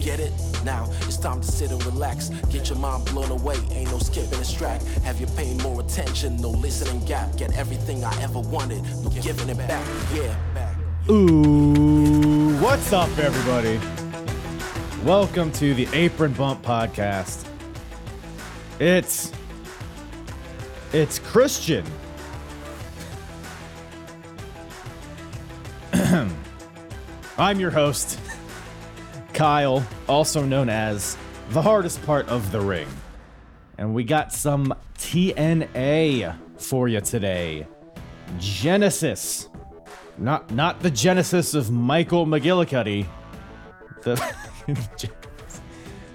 Get it? Now it's time to sit and relax. Get your mind blown away, ain't no skipping this track. Have you paying more attention? No listening gap. Get everything I ever wanted, no giving it back. Yeah. Back. Ooh, what's up, everybody? Welcome to the Apron Bump Podcast. It's it's Christian. I'm your host, Kyle, also known as the hardest part of the ring. And we got some TNA for you today. Genesis. Not not the genesis of Michael McGillicutty. The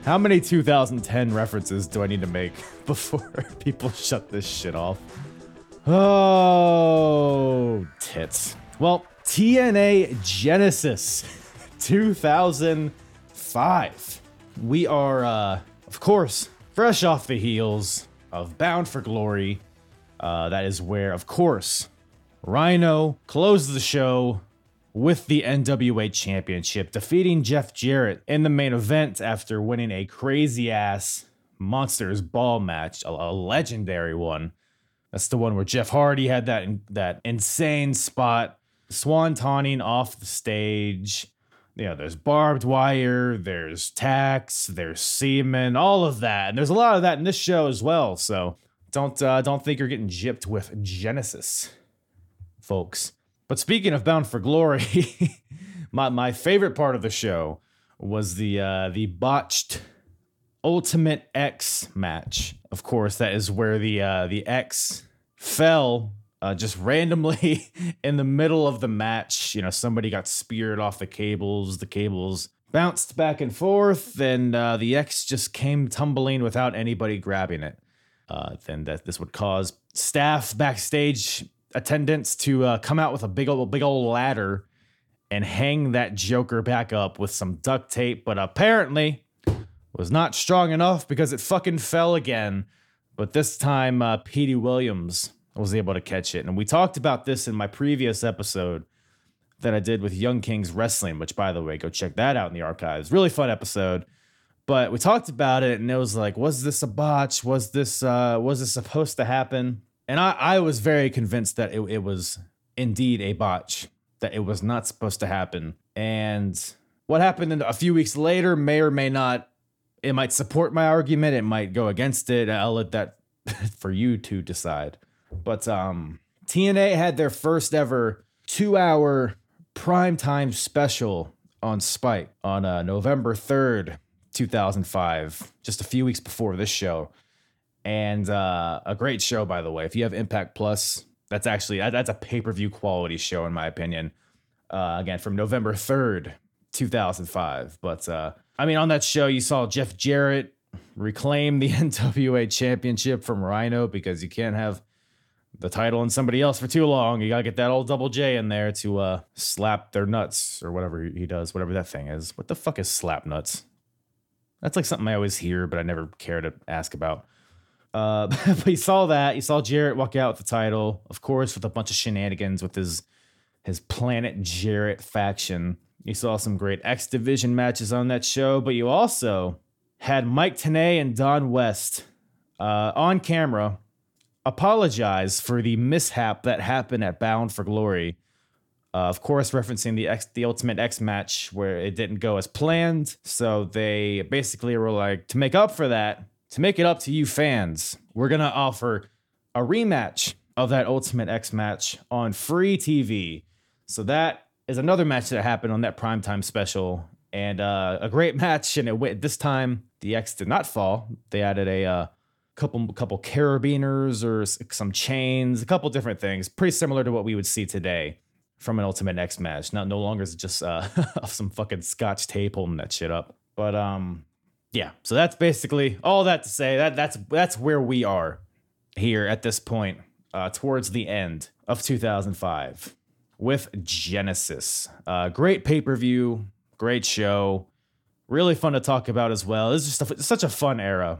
How many 2010 references do I need to make before people shut this shit off? Oh, tits. Well, TNA Genesis 2005. We are, uh, of course, fresh off the heels of Bound for Glory. Uh, that is where, of course, Rhino closed the show with the NWA Championship, defeating Jeff Jarrett in the main event after winning a crazy ass Monsters Ball match, a, a legendary one. That's the one where Jeff Hardy had that that insane spot, swan taunting off the stage. You know, there's barbed wire, there's tacks, there's semen, all of that, and there's a lot of that in this show as well. So don't uh, don't think you're getting gypped with Genesis, folks. But speaking of Bound for Glory, my my favorite part of the show was the uh, the botched Ultimate X match. Of course, that is where the uh, the X fell uh, just randomly in the middle of the match. You know, somebody got speared off the cables. The cables bounced back and forth, and uh, the X just came tumbling without anybody grabbing it. Uh, then that this would cause staff backstage attendants to uh, come out with a big old big old ladder and hang that Joker back up with some duct tape, but apparently was not strong enough because it fucking fell again. But this time, uh, Petey Williams was able to catch it, and we talked about this in my previous episode that I did with Young Kings Wrestling, which, by the way, go check that out in the archives. Really fun episode. But we talked about it, and it was like, was this a botch? Was this uh, was this supposed to happen? And I, I was very convinced that it, it was indeed a botch, that it was not supposed to happen. And what happened a few weeks later may or may not, it might support my argument, it might go against it. I'll let that for you to decide. But um, TNA had their first ever two hour primetime special on Spike on uh, November 3rd, 2005, just a few weeks before this show and uh, a great show by the way. If you have Impact Plus, that's actually that's a pay per view quality show in my opinion. Uh, again, from November third, two thousand five. But uh, I mean, on that show, you saw Jeff Jarrett reclaim the NWA Championship from Rhino because you can't have the title and somebody else for too long. You gotta get that old double J in there to uh, slap their nuts or whatever he does, whatever that thing is. What the fuck is slap nuts? That's like something I always hear, but I never care to ask about. Uh, but you saw that. You saw Jarrett walk out with the title, of course, with a bunch of shenanigans with his his Planet Jarrett faction. You saw some great X Division matches on that show, but you also had Mike Tenay and Don West uh, on camera apologize for the mishap that happened at Bound for Glory. Uh, of course, referencing the X, the Ultimate X match where it didn't go as planned. So they basically were like, to make up for that, to make it up to you fans, we're to offer a rematch of that Ultimate X match on free TV. So that is another match that happened on that primetime special, and uh, a great match. And it went this time. The X did not fall. They added a uh, couple couple carabiners or some chains, a couple different things, pretty similar to what we would see today from an Ultimate X match. Not no longer is it just uh, some fucking Scotch tape holding that shit up. But um, yeah. So that's basically all that to say. That that's that's where we are here at this point, uh, towards the end of 2005 with Genesis. Uh, great pay per view, great show, really fun to talk about as well. It's just a, such a fun era,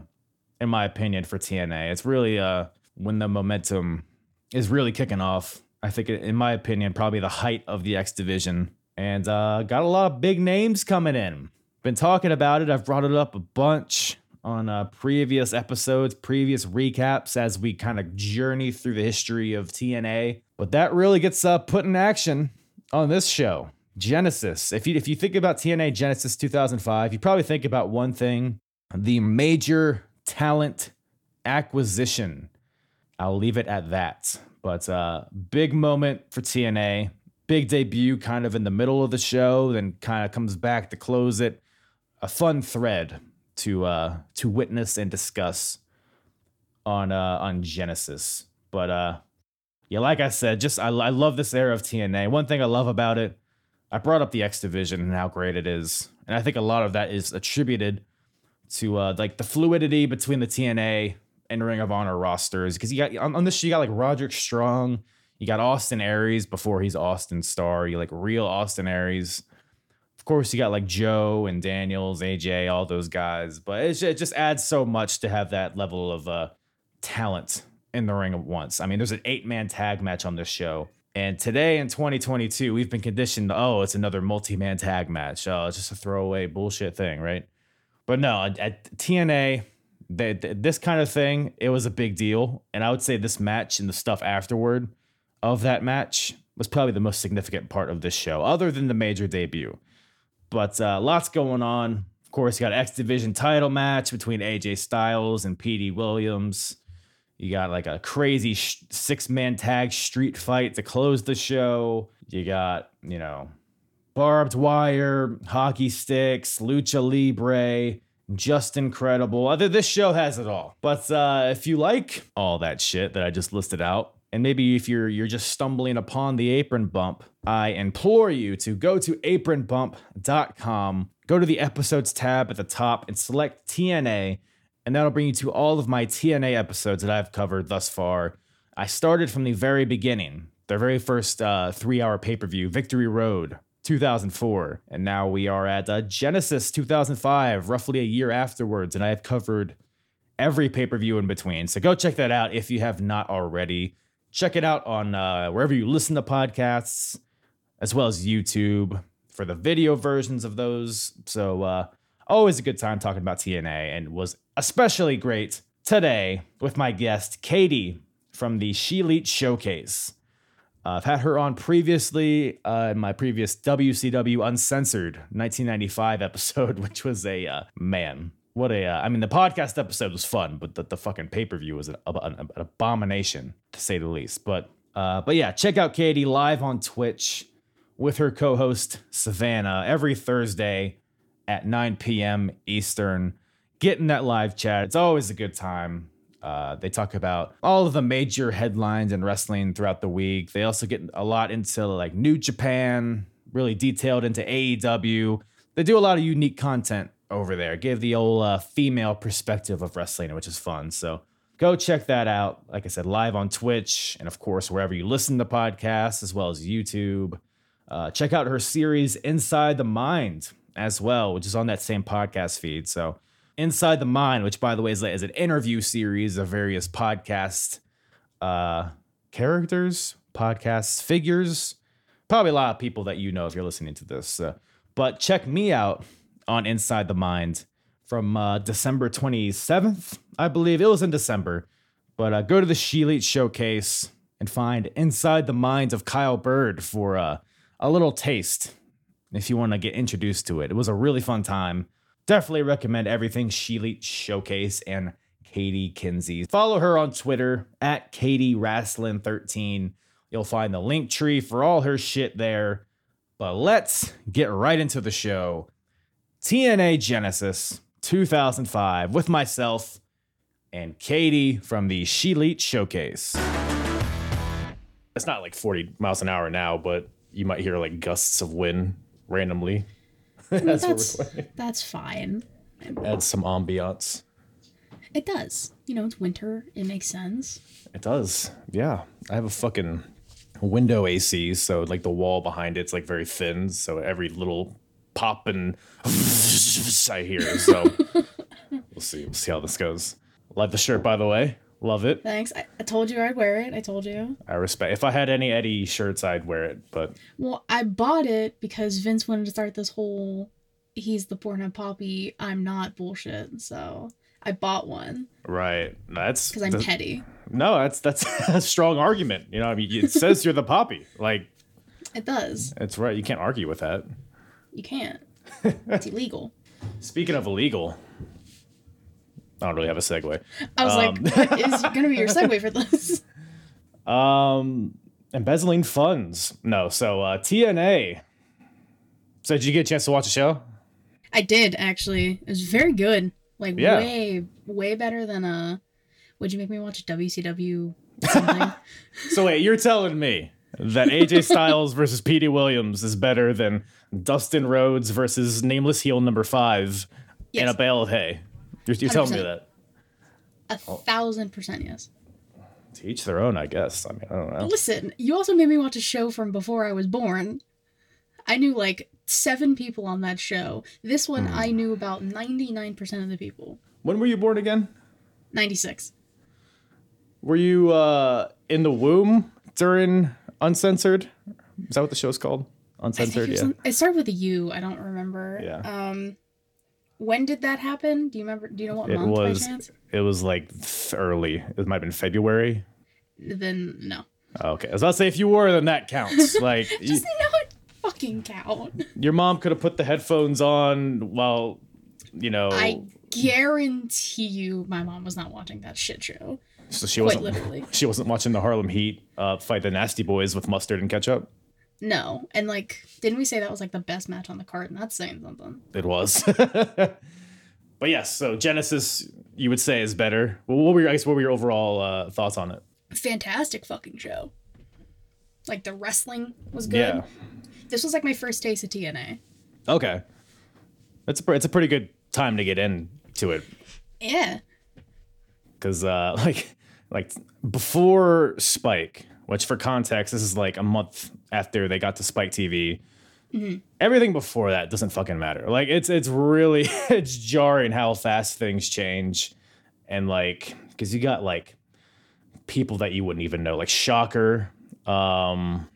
in my opinion, for TNA. It's really uh, when the momentum is really kicking off. I think, in my opinion, probably the height of the X division, and uh, got a lot of big names coming in. Been talking about it. I've brought it up a bunch on uh, previous episodes, previous recaps as we kind of journey through the history of TNA. But that really gets uh, put in action on this show. Genesis. If you if you think about TNA Genesis 2005, you probably think about one thing: the major talent acquisition. I'll leave it at that. But uh, big moment for TNA. Big debut, kind of in the middle of the show, then kind of comes back to close it. A fun thread to uh, to witness and discuss on uh, on Genesis. But uh, yeah, like I said, just I, I love this era of TNA. One thing I love about it, I brought up the X Division and how great it is, and I think a lot of that is attributed to uh, like the fluidity between the TNA and Ring of Honor rosters. Because you got on, on this, you got like Roderick Strong, you got Austin Aries before he's Austin Star, you like real Austin Aries. Of course, you got like Joe and Daniels, AJ, all those guys, but it's, it just adds so much to have that level of uh, talent in the ring at once. I mean, there's an eight man tag match on this show. And today in 2022, we've been conditioned, oh, it's another multi man tag match. Oh, it's just a throwaway bullshit thing, right? But no, at, TNA, they, th- this kind of thing, it was a big deal. And I would say this match and the stuff afterward of that match was probably the most significant part of this show, other than the major debut. But uh, lots going on. Of course, you got X Division title match between AJ Styles and Petey Williams. You got like a crazy sh- six man tag street fight to close the show. You got, you know, barbed wire, hockey sticks, lucha libre, just incredible. Other this show has it all. But uh, if you like all that shit that I just listed out, and maybe if you're you're just stumbling upon the apron bump, I implore you to go to apronbump.com, go to the episodes tab at the top and select TNA, and that'll bring you to all of my TNA episodes that I've covered thus far. I started from the very beginning, their very first uh, three-hour pay-per-view, Victory Road, 2004, and now we are at uh, Genesis 2005, roughly a year afterwards, and I have covered every pay per view in between. So go check that out if you have not already. Check it out on uh, wherever you listen to podcasts, as well as YouTube for the video versions of those. So uh, always a good time talking about TNA, and was especially great today with my guest Katie from the ShElite Showcase. Uh, I've had her on previously uh, in my previous WCW Uncensored 1995 episode, which was a uh, man. What a! Uh, I mean, the podcast episode was fun, but the, the fucking pay per view was an, an, an abomination to say the least. But uh, but yeah, check out Katie live on Twitch with her co-host Savannah every Thursday at 9 p.m. Eastern. Get in that live chat. It's always a good time. Uh, they talk about all of the major headlines in wrestling throughout the week. They also get a lot into like New Japan, really detailed into AEW. They do a lot of unique content over there. Give the old uh, female perspective of wrestling, which is fun. So go check that out. Like I said, live on Twitch and of course wherever you listen to podcasts, as well as YouTube. Uh, check out her series Inside the Mind as well, which is on that same podcast feed. So Inside the Mind, which by the way is, is an interview series of various podcast uh, characters, podcast figures, probably a lot of people that you know if you're listening to this. Uh, but check me out on Inside the Mind from uh, December 27th, I believe it was in December. But uh, go to the ShElite Showcase and find Inside the Mind of Kyle Bird for uh, a little taste if you want to get introduced to it. It was a really fun time. Definitely recommend everything ShElite Showcase and Katie Kinsey. Follow her on Twitter at KatieWrasslin13. You'll find the link tree for all her shit there. But let's get right into the show. TNA Genesis 2005 with myself and Katie from the ShElite Showcase. It's not like 40 miles an hour now, but you might hear like gusts of wind randomly. That's, that's that's fine. Adds some ambiance. It does. You know, it's winter. It makes sense. It does. Yeah. I have a fucking window AC, so like the wall behind it's like very thin, so every little pop and I hear. So we'll see. We'll see how this goes. Love the shirt, by the way. Love it. Thanks. I, I told you I'd wear it. I told you. I respect. If I had any Eddie shirts, I'd wear it. But Well, I bought it because Vince wanted to start this whole he's the Pornhub Poppy, I'm not bullshit. So I bought one right, that's because I'm that's- petty. No, that's that's a strong argument. You know, I mean, it says you're the poppy. Like It does. it's right. You can't argue with that. You can't. it's illegal. Speaking of illegal, I don't really have a segue. I was Um, like, what is going to be your segue for this? Um, embezzling funds. No, so uh, TNA. So did you get a chance to watch the show? I did actually. It was very good. Like Yeah. way, way better than uh. Would you make me watch WCW something? So wait, you're telling me that AJ Styles versus Petey Williams is better than Dustin Rhodes versus Nameless Heel number five in a bale of hay? You're, you're telling me that? A thousand percent yes. To each their own, I guess. I mean, I don't know. Listen, you also made me watch a show from before I was born. I knew like seven people on that show. This one, Hmm. I knew about 99% of the people. When were you born again? 96. Were you uh, in the womb during Uncensored? Is that what the show's called? Uncensored, it, yeah. some- it started with a U. I don't remember. Yeah. Um, when did that happen? Do you remember? Do you know what It month was. It was like early. It might have been February. Then no. Okay, I was about to say if you were, then that counts. Like y- Does it not fucking count? your mom could have put the headphones on while, you know, I guarantee you, my mom was not watching that shit show. so she quite wasn't. literally. She wasn't watching the Harlem Heat uh, fight the Nasty Boys with mustard and ketchup. No, and like, didn't we say that was like the best match on the card? And that's saying something. It was. but yes, so Genesis, you would say is better. Well, what were your, I guess what were your overall uh, thoughts on it? fantastic fucking show. Like the wrestling was good. Yeah. This was like my first taste of TNA. Okay. It's a, it's a pretty good time to get into it Yeah. because uh, like like before Spike, which for context, this is like a month after they got to Spike TV. Everything before that doesn't fucking matter. Like it's it's really it's jarring how fast things change, and like because you got like people that you wouldn't even know, like Shocker. Um,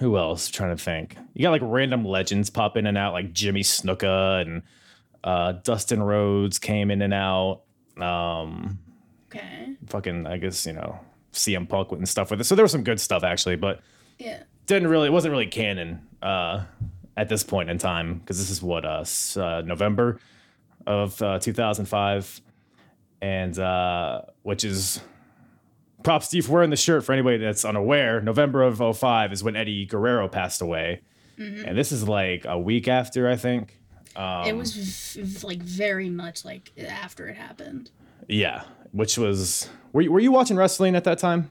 who else? trying to think. You got like random legends pop in and out, like Jimmy Snuka and uh, Dustin Rhodes came in and out. Um, Okay. fucking I guess you know CM Punk and stuff with it. So there was some good stuff actually, but Yeah. Didn't really it wasn't really canon uh, at this point in time because this is what uh, uh November of uh, 2005, and uh, which is props to you for wearing the shirt for anybody that's unaware. November of 05 is when Eddie Guerrero passed away, and this is like a week after I think. Um, it was v- like very much like after it happened. Yeah, which was were you, were you watching wrestling at that time?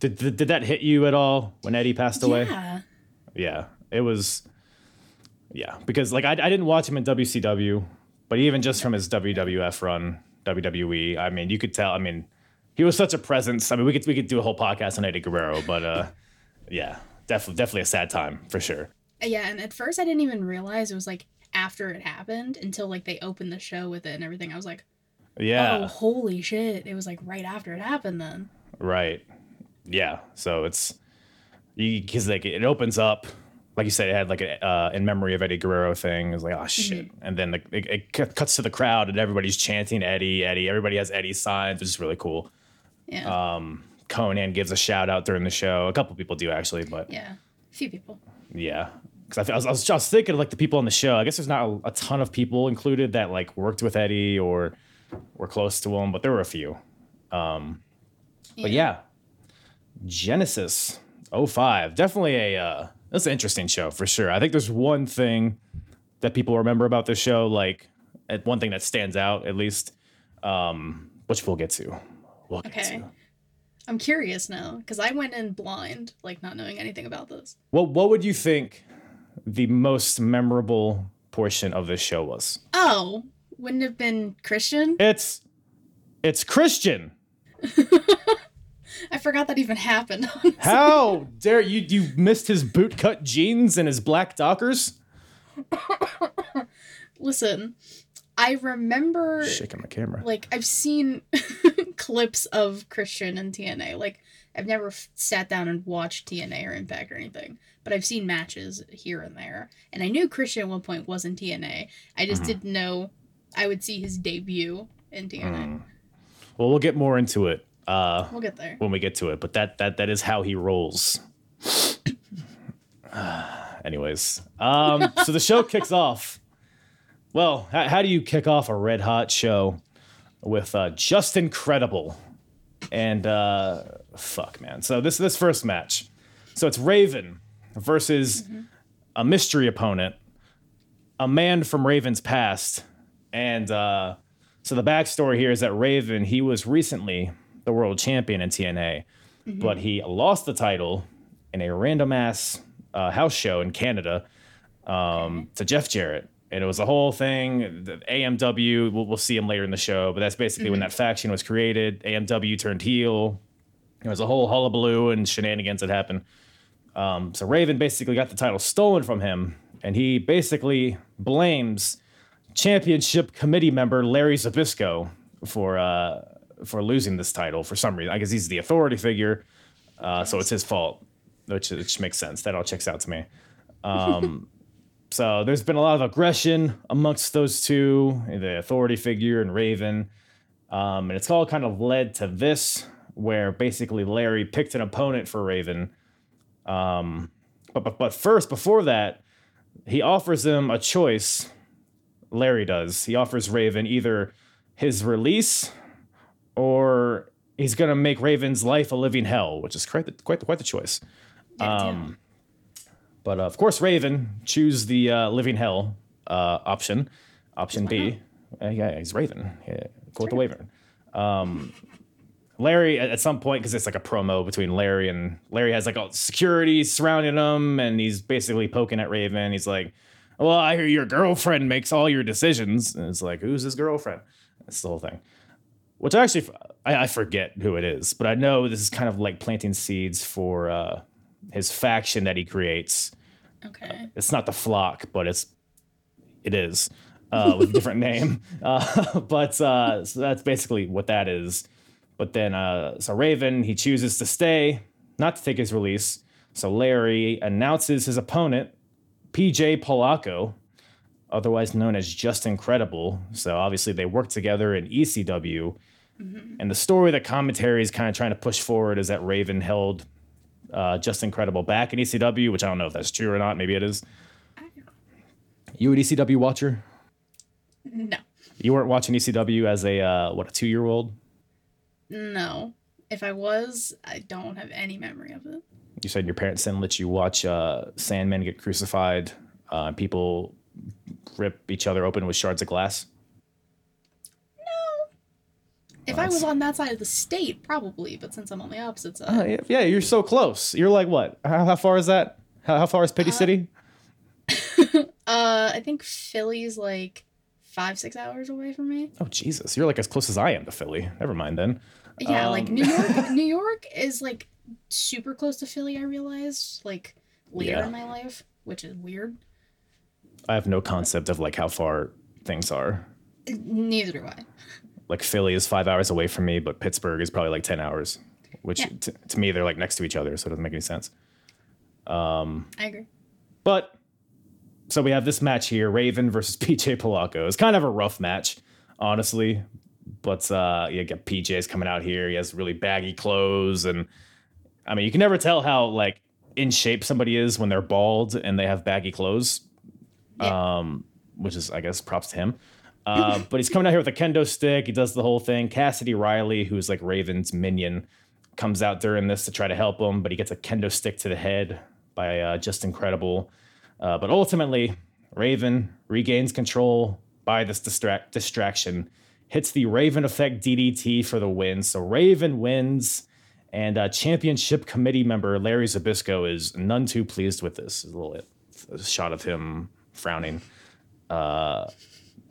Did, did did that hit you at all when Eddie passed away? Yeah. Yeah, it was. Yeah, because like I, I didn't watch him in WCW, but even just from his WWF run, WWE, I mean, you could tell. I mean, he was such a presence. I mean, we could we could do a whole podcast on Eddie Guerrero, but uh, yeah, definitely definitely a sad time for sure. Yeah, and at first I didn't even realize it was like after it happened until like they opened the show with it and everything. I was like, Yeah, oh, holy shit. It was like right after it happened then. Right. Yeah. So it's because like it opens up, like you said, it had like a uh, in memory of Eddie Guerrero thing. It was like oh shit, and then the, it, it cuts to the crowd and everybody's chanting Eddie, Eddie. Everybody has Eddie signs, which is really cool. Yeah. Um, Konnan gives a shout out during the show. A couple people do actually, but yeah. A few people. yeah. Because I, I, was, I was just thinking of like the people on the show. I guess there's not a, a ton of people included that like worked with Eddie or were close to him, but there were a few. Um, But yeah, Genesis 05. Definitely a uh, that's an interesting show for sure. I think there's one thing that people remember about this show, like one thing that stands out at least, um, which we'll get to. We'll get Okay. to. I'm curious now because I went in blind, like not knowing anything about this. What what would you think the most memorable portion of this show was? Oh, wouldn't have been Christian? It's it's Christian. I forgot that even happened. How dare you you missed his bootcut jeans and his black dockers? Listen, I remember Shaking my camera. like I've seen clips of Christian and TNA. Like I've never f- sat down and watched TNA or Impact or anything, but I've seen matches here and there. And I knew Christian at one point was in TNA. I just Mm-hmm. didn't know I would see his debut in TNA. Mm. Well, we'll get more into it uh, We'll get there. when we get to it, but that that that is how he rolls. Anyways, um, so the show kicks off. Well, how, how do you kick off a red hot show with uh, Justin Credible and uh, fuck man? So this this first match, so it's Raven versus a mystery opponent, a man from Raven's past, and uh, so the backstory here is that Raven he was recently the world champion in TNA, but he lost the title in a random ass uh, house show in Canada um, to Jeff Jarrett. And it was a whole thing. The AMW, we'll, we'll see him later in the show, but that's basically when that faction was created. AMW turned heel. There was a whole hullabaloo and shenanigans that happened. Um, so Raven basically got the title stolen from him, and he basically blames championship committee member Larry Zbyszko for uh, for losing this title for some reason. I guess he's the authority figure, uh, so it's his fault, which which makes sense. That all checks out to me. Um, so there's been a lot of aggression amongst those two, the authority figure and Raven, um, and it's all kind of led to this, where basically Larry picked an opponent for Raven. Um, but, but but first, before that, he offers him a choice. Larry does. He offers Raven either his release or he's gonna make Raven's life a living hell, which is quite the, quite the, quite the choice. Um, but uh, of course, Raven choose the uh, living hell uh, option, option B. Uh, yeah, he's Raven. Yeah, quote the Wyvern. Um, Larry at, at some point because it's like a promo between Larry and Larry has like all security surrounding him, and he's basically poking at Raven. He's like, "Well, I hear your girlfriend makes all your decisions," and it's like, "Who's his girlfriend?" That's the whole thing. Which I actually I, I forget who it is, but I know this is kind of like planting seeds for uh, his faction that he creates. Okay. It's not the flock, but it's it is uh, with a different name. Uh, but uh, so that's basically what that is. But then, uh, so Raven he chooses to stay, not to take his release. So Larry announces his opponent, PJ Polaco, otherwise known as Justin Credible. So obviously they work together in ECW. And the story that commentary is kind of trying to push forward is that Raven held uh, Justin Credible back in ECW, which I don't know if that's true or not. Maybe it is. You an ECW watcher? No. You weren't watching ECW as a uh, what a two year old? No. If I was, I don't have any memory of it. You said your parents didn't let you watch uh, Sandmen get crucified, uh, people rip each other open with shards of glass. No. If I was on that side of the state, probably, but since I'm on the opposite side, Uh, yeah, yeah, you're so close. You're like what? How, how far is that? How, how far is Pity City? uh, I think Philly's like five, six hours away from me. Oh Jesus, you're like as close as I am to Philly. Never mind then. Yeah, like Um, New York. New York is like super close to Philly. I realized like later Yeah. in my life, which is weird. I have no concept of like how far things are. Neither do I. Like Philly is five hours away from me, but Pittsburgh is probably like ten hours. Which Yeah. t- to me they're like next to each other, so it doesn't make any sense. I agree. But so we have this match here, Raven versus PJ Polaco. It's kind of a rough match, honestly. But uh you get PJ's coming out here. He has really baggy clothes, and I mean you can never tell how like in shape somebody is when they're bald and they have baggy clothes. Yeah. Um, which is I guess props to him. Uh, but he's coming out here with a kendo stick. He does the whole thing. Cassidy Riley, who's like Raven's minion, comes out during this to try to help him, but he gets a kendo stick to the head by uh, Justin Credible. Uh, but ultimately, Raven regains control by this distract- distraction, hits the Raven effect DDT for the win. So Raven wins, and uh, championship committee member Larry Zbyszko is none too pleased with this. A little a shot of him frowning. Uh,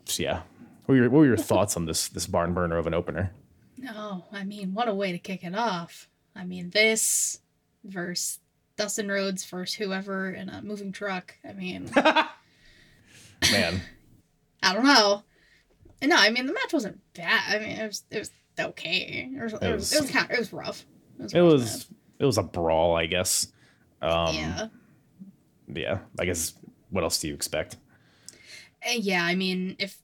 so yeah, what were, your, what were your thoughts on this this barn burner of an opener? No, I mean, what a way to kick it off. I mean, this versus Dustin Rhodes versus whoever in a moving truck. I mean, Man, I don't know. No, I mean the match wasn't bad. I mean, it was it was okay. It was it, was, was- it was kind of, it was rough. It was. it was it was a brawl, I guess. Um, yeah. yeah. I guess. What else do you expect? Uh, Yeah, I mean, if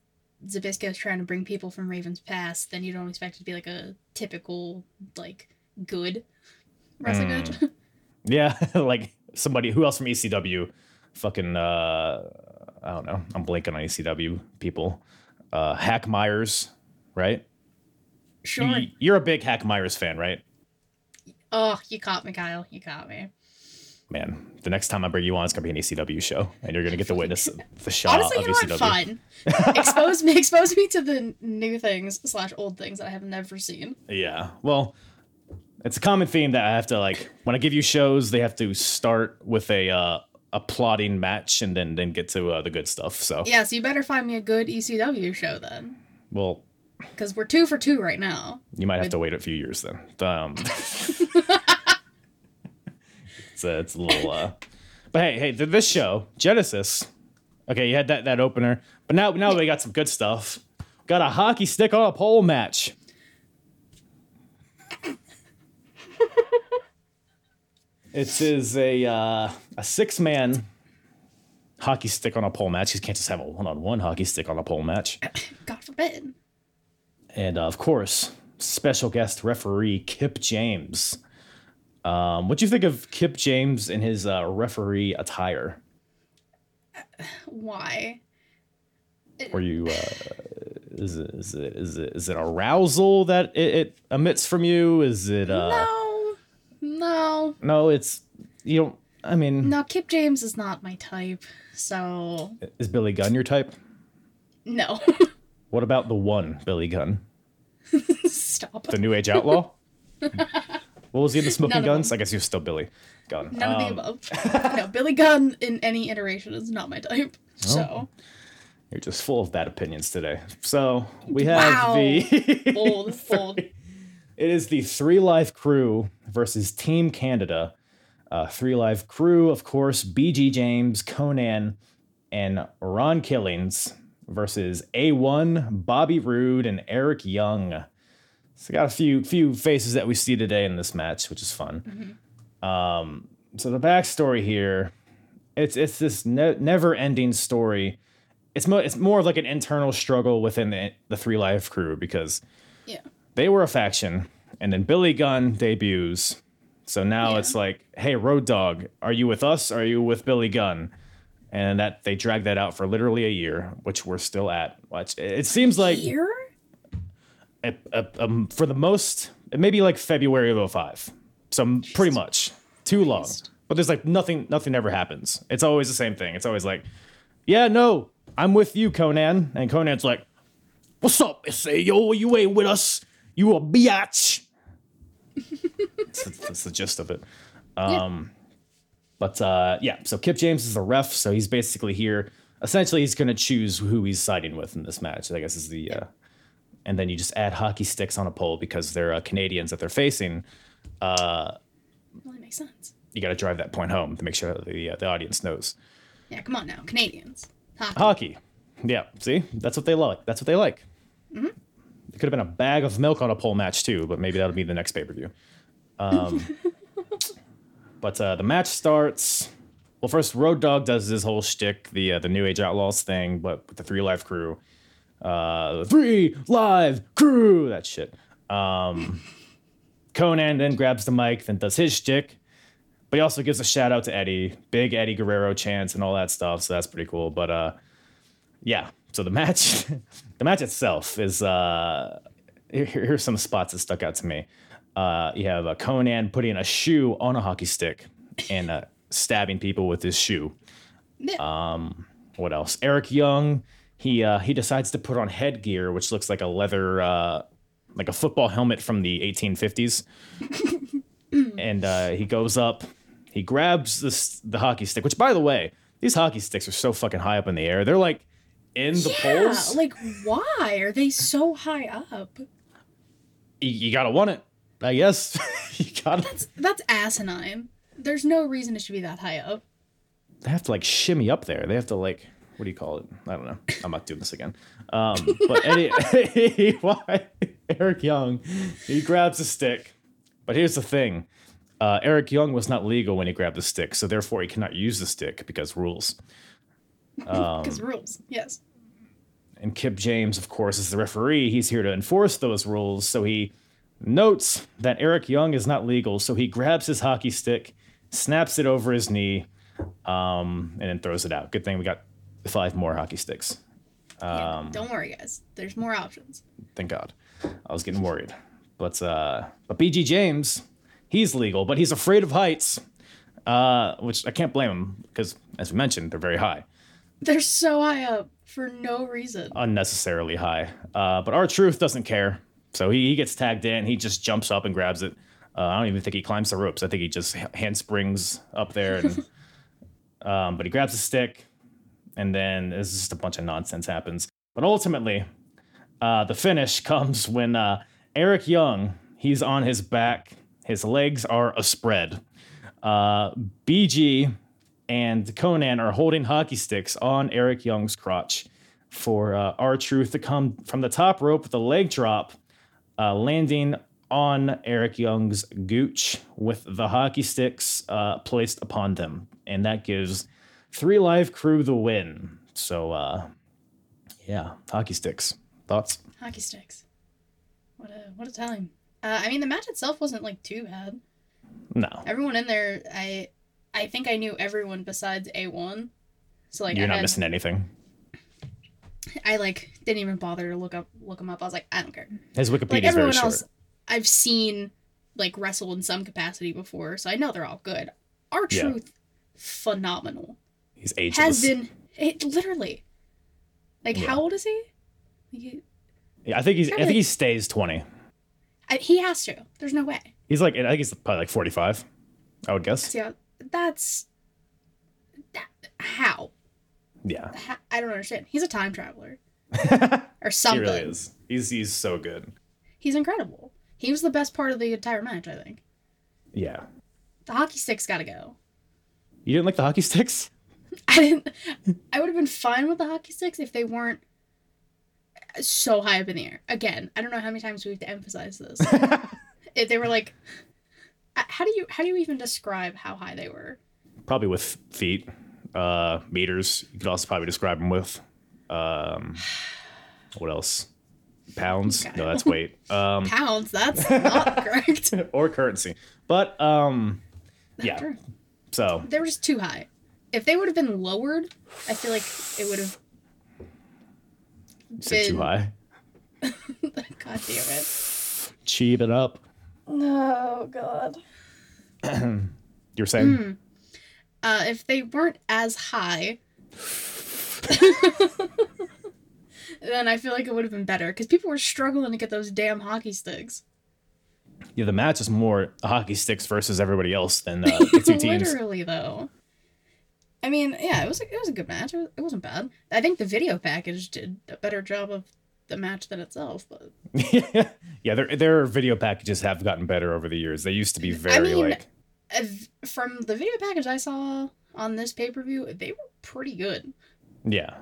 Zbyszko's trying to bring people from Raven's past, then you don't expect it to be like a typical like good wrestling Hmm. match. Yeah, like somebody who else from ECW, fucking uh, I don't know. I'm blanking on ECW people. Uh, Hack Meyers, right? sure. You, you're a big Hack Meyers fan, right? Oh, you caught me, Kyle. You caught me. Man, the next time I bring you on, it's gonna be an ECW show, and you're gonna get to witness the shot Honestly, of you know ECW. what? Fun. expose me. Expose me to the new things slash old things that I have never seen. Yeah. Well, it's a common theme that I have to like when I give you shows, they have to start with a uh, a plotting match and then then get to uh, the good stuff. So, Yeah, so you better find me a good ECW show then, well, because we're two for two right now. you might have to wait a few years then. Um, it's a, it's a little. Uh, but hey, hey, th- this show Genesis. Okay, you had that that opener, but now now we got some good stuff. Got a hockey stick on a pole match. It is a uh, a six man hockey stick on a pole match. You can't just have a one on one hockey stick on a pole match. God forbid. And uh, of course, special guest referee Kip James. Um, what do you think of Kip James in his uh, referee attire? Why? Were you uh, is it is it is it is it arousal that it, it emits from you? Is it uh, No, no, no? It's you don't. I mean, no. Kip James is not my type. So is Billy Gunn your type? no. What about the one Billy Gunn, Stop. the New Age Outlaw? what was he in the Smoking None Gunns? I guess he was still Billy Gunn. None of Um, the above. no, Billy Gunn in any iteration is not my type. Oh. So You're just full of bad opinions today. So we have Wow. the bold, bold. It is the 3Live Kru versus Team Canada. Uh, 3Live Kru, of course, BG James, Konnan, and Ron Killings versus A1, Bobby Roode, and Eric Young. So got a few few faces that we see today in this match, which is fun. Um, so the backstory here, it's it's this ne- never ending story. It's mo- it's more of like an internal struggle within the the 3Live Kru because Yeah. they were a faction, and then Billy Gunn debuts. So now Yeah. it's like, hey, Road Dog, are you with us? Are you with Billy Gunn? And that they dragged that out for literally a year, which we're still at. Which it seems like Here? A, a, um, for the most, maybe like February of 05. So pretty much too long. Christ. But there's like nothing, nothing ever happens. It's always the same thing. It's always like, yeah, no, I'm with you, Konnan. And Konnan's like, what's up, say yo, you ain't with us. You a biatch. that's, that's the gist of it. Um, But uh, yeah, so Kip James is the ref, so he's basically here. Essentially, he's going to choose who he's siding with in this match. I guess is the, uh, and then you just add hockey sticks on a pole because they're uh, Canadians that they're facing. Well, that makes sense. You got to drive that point home to make sure the uh, the audience knows Yeah, come on now, Canadians. Hockey. hockey. Yeah, see, that's what they like. That's what they like. Hmm. It could have been a bag of milk on a pole match too, but maybe that'll be the next pay per view. Um, but uh, the match starts. Well, first Road Dog does his whole shtick, the uh, the New Age Outlaws thing, but with the 3Live Kru, uh, Three Live Crew, that shit. Um, Konnan then grabs the mic, then does his shtick, but he also gives a shout out to Eddie, big Eddie Guerrero chants and all that stuff. So that's pretty cool. But uh, yeah, so the match, the match itself is uh, here, here's some spots that stuck out to me. Uh, you have uh, Konnan putting a shoe on a hockey stick and uh, stabbing people with his shoe. Yeah. What else? Eric Young, he uh, he decides to put on headgear, which looks like a leather, uh, like a football helmet from the 1850s, and uh, he goes up, he grabs this the hockey stick. Which, by the way, these hockey sticks are so fucking high up in the air. They're like in the yeah, poles. like why are they so high up? you, you gotta want it, I guess. you gotta. That's asinine. There's no reason it should be that high up. They have to like shimmy up there. They have to like. What do you call it? I don't know. I'm not doing this again. Um, but any, anyway, Eric Young, he grabs a stick. But here's the thing uh, Eric Young was not legal when he grabbed the stick, so therefore he cannot use the stick because rules. Because rules, yes. And Kip James, of course, is the referee. He's here to enforce those rules. So he notes that Eric Young is not legal. So he grabs his hockey stick, snaps it over his knee, um, and then throws it out. Good thing we got five more hockey sticks. Yeah, Um, Don't worry, guys. There's more options. Thank God. I was getting worried. But uh, but BG James, he's legal, but he's afraid of heights. Uh, which I can't blame him because, as we mentioned, they're very high. They're so high up for no reason. unnecessarily high. Uh, but R-Truth doesn't care, so he, he gets tagged in. He just jumps up and grabs it. Uh, I don't even think he climbs the ropes. I think he just handsprings up there, and, um, but he grabs a stick, and then it's just a bunch of nonsense happens. But ultimately, uh, the finish comes when uh, Eric Young he's on his back. His legs are a spread. Uh, BG and Konnan are holding hockey sticks on Eric Young's crotch for uh, R-Truth to come from the top rope with a leg drop, uh, landing on Eric Young's gooch with the hockey sticks uh, placed upon them. And that gives 3Live Kru the win. So, uh, yeah, hockey sticks. Thoughts? Hockey sticks. What a what a time. Uh, I mean, the match itself wasn't like too bad. No. Everyone in there, I I think I knew everyone besides A one. So like You're I not had, missing anything. I like didn't even bother to look up look them up. I was like, I don't care. His Wikipedia Like is very everyone short. else, I've seen like wrestle in some capacity before, so I know they're all good. Our Yeah. truth, phenomenal. He's ageless. Has been it literally. Like Yeah. how old is he? Like? Yeah, I think he's. I think like- he stays twenty. I, he has to. There's no way. He's like. I think he's probably like forty-five. I would guess. Yeah, that's that, how? Yeah. Ha- I don't understand. He's a time traveler or something. He really is. He's he's so good. He's incredible. He was the best part of the entire match, I think. Yeah. The hockey sticks got to go. You didn't like the hockey sticks? I didn't. I would have been fine with the hockey sticks if they weren't so high up in the air. Again, I don't know how many times we have to emphasize this. if they were like, uh, how do you how do you even describe how high they were? Probably with feet, uh, meters. You could also probably describe them with, um, what else? Pounds? Okay. No, that's weight. Um, Pounds. That's not correct. or currency. But um, yeah. So They were just too high. If they would have been lowered, I feel like it would have. you said too Been- high. God damn it. Cheap it up. Oh God. You're saying? Hmm. Uh, if they weren't as high, then I feel like it would have been better because people were struggling to get those damn hockey sticks. Yeah, the match is more hockey sticks versus everybody else than uh, the two teams. Literally, though. I mean, yeah, it was a, it was a good match. It, was, it wasn't bad. I think the video package did a better job of the match than itself. But yeah, their their video packages have gotten better over the years. They used to be very mean- like uh, from the video package I saw on this pay per view, they were pretty good. yeah,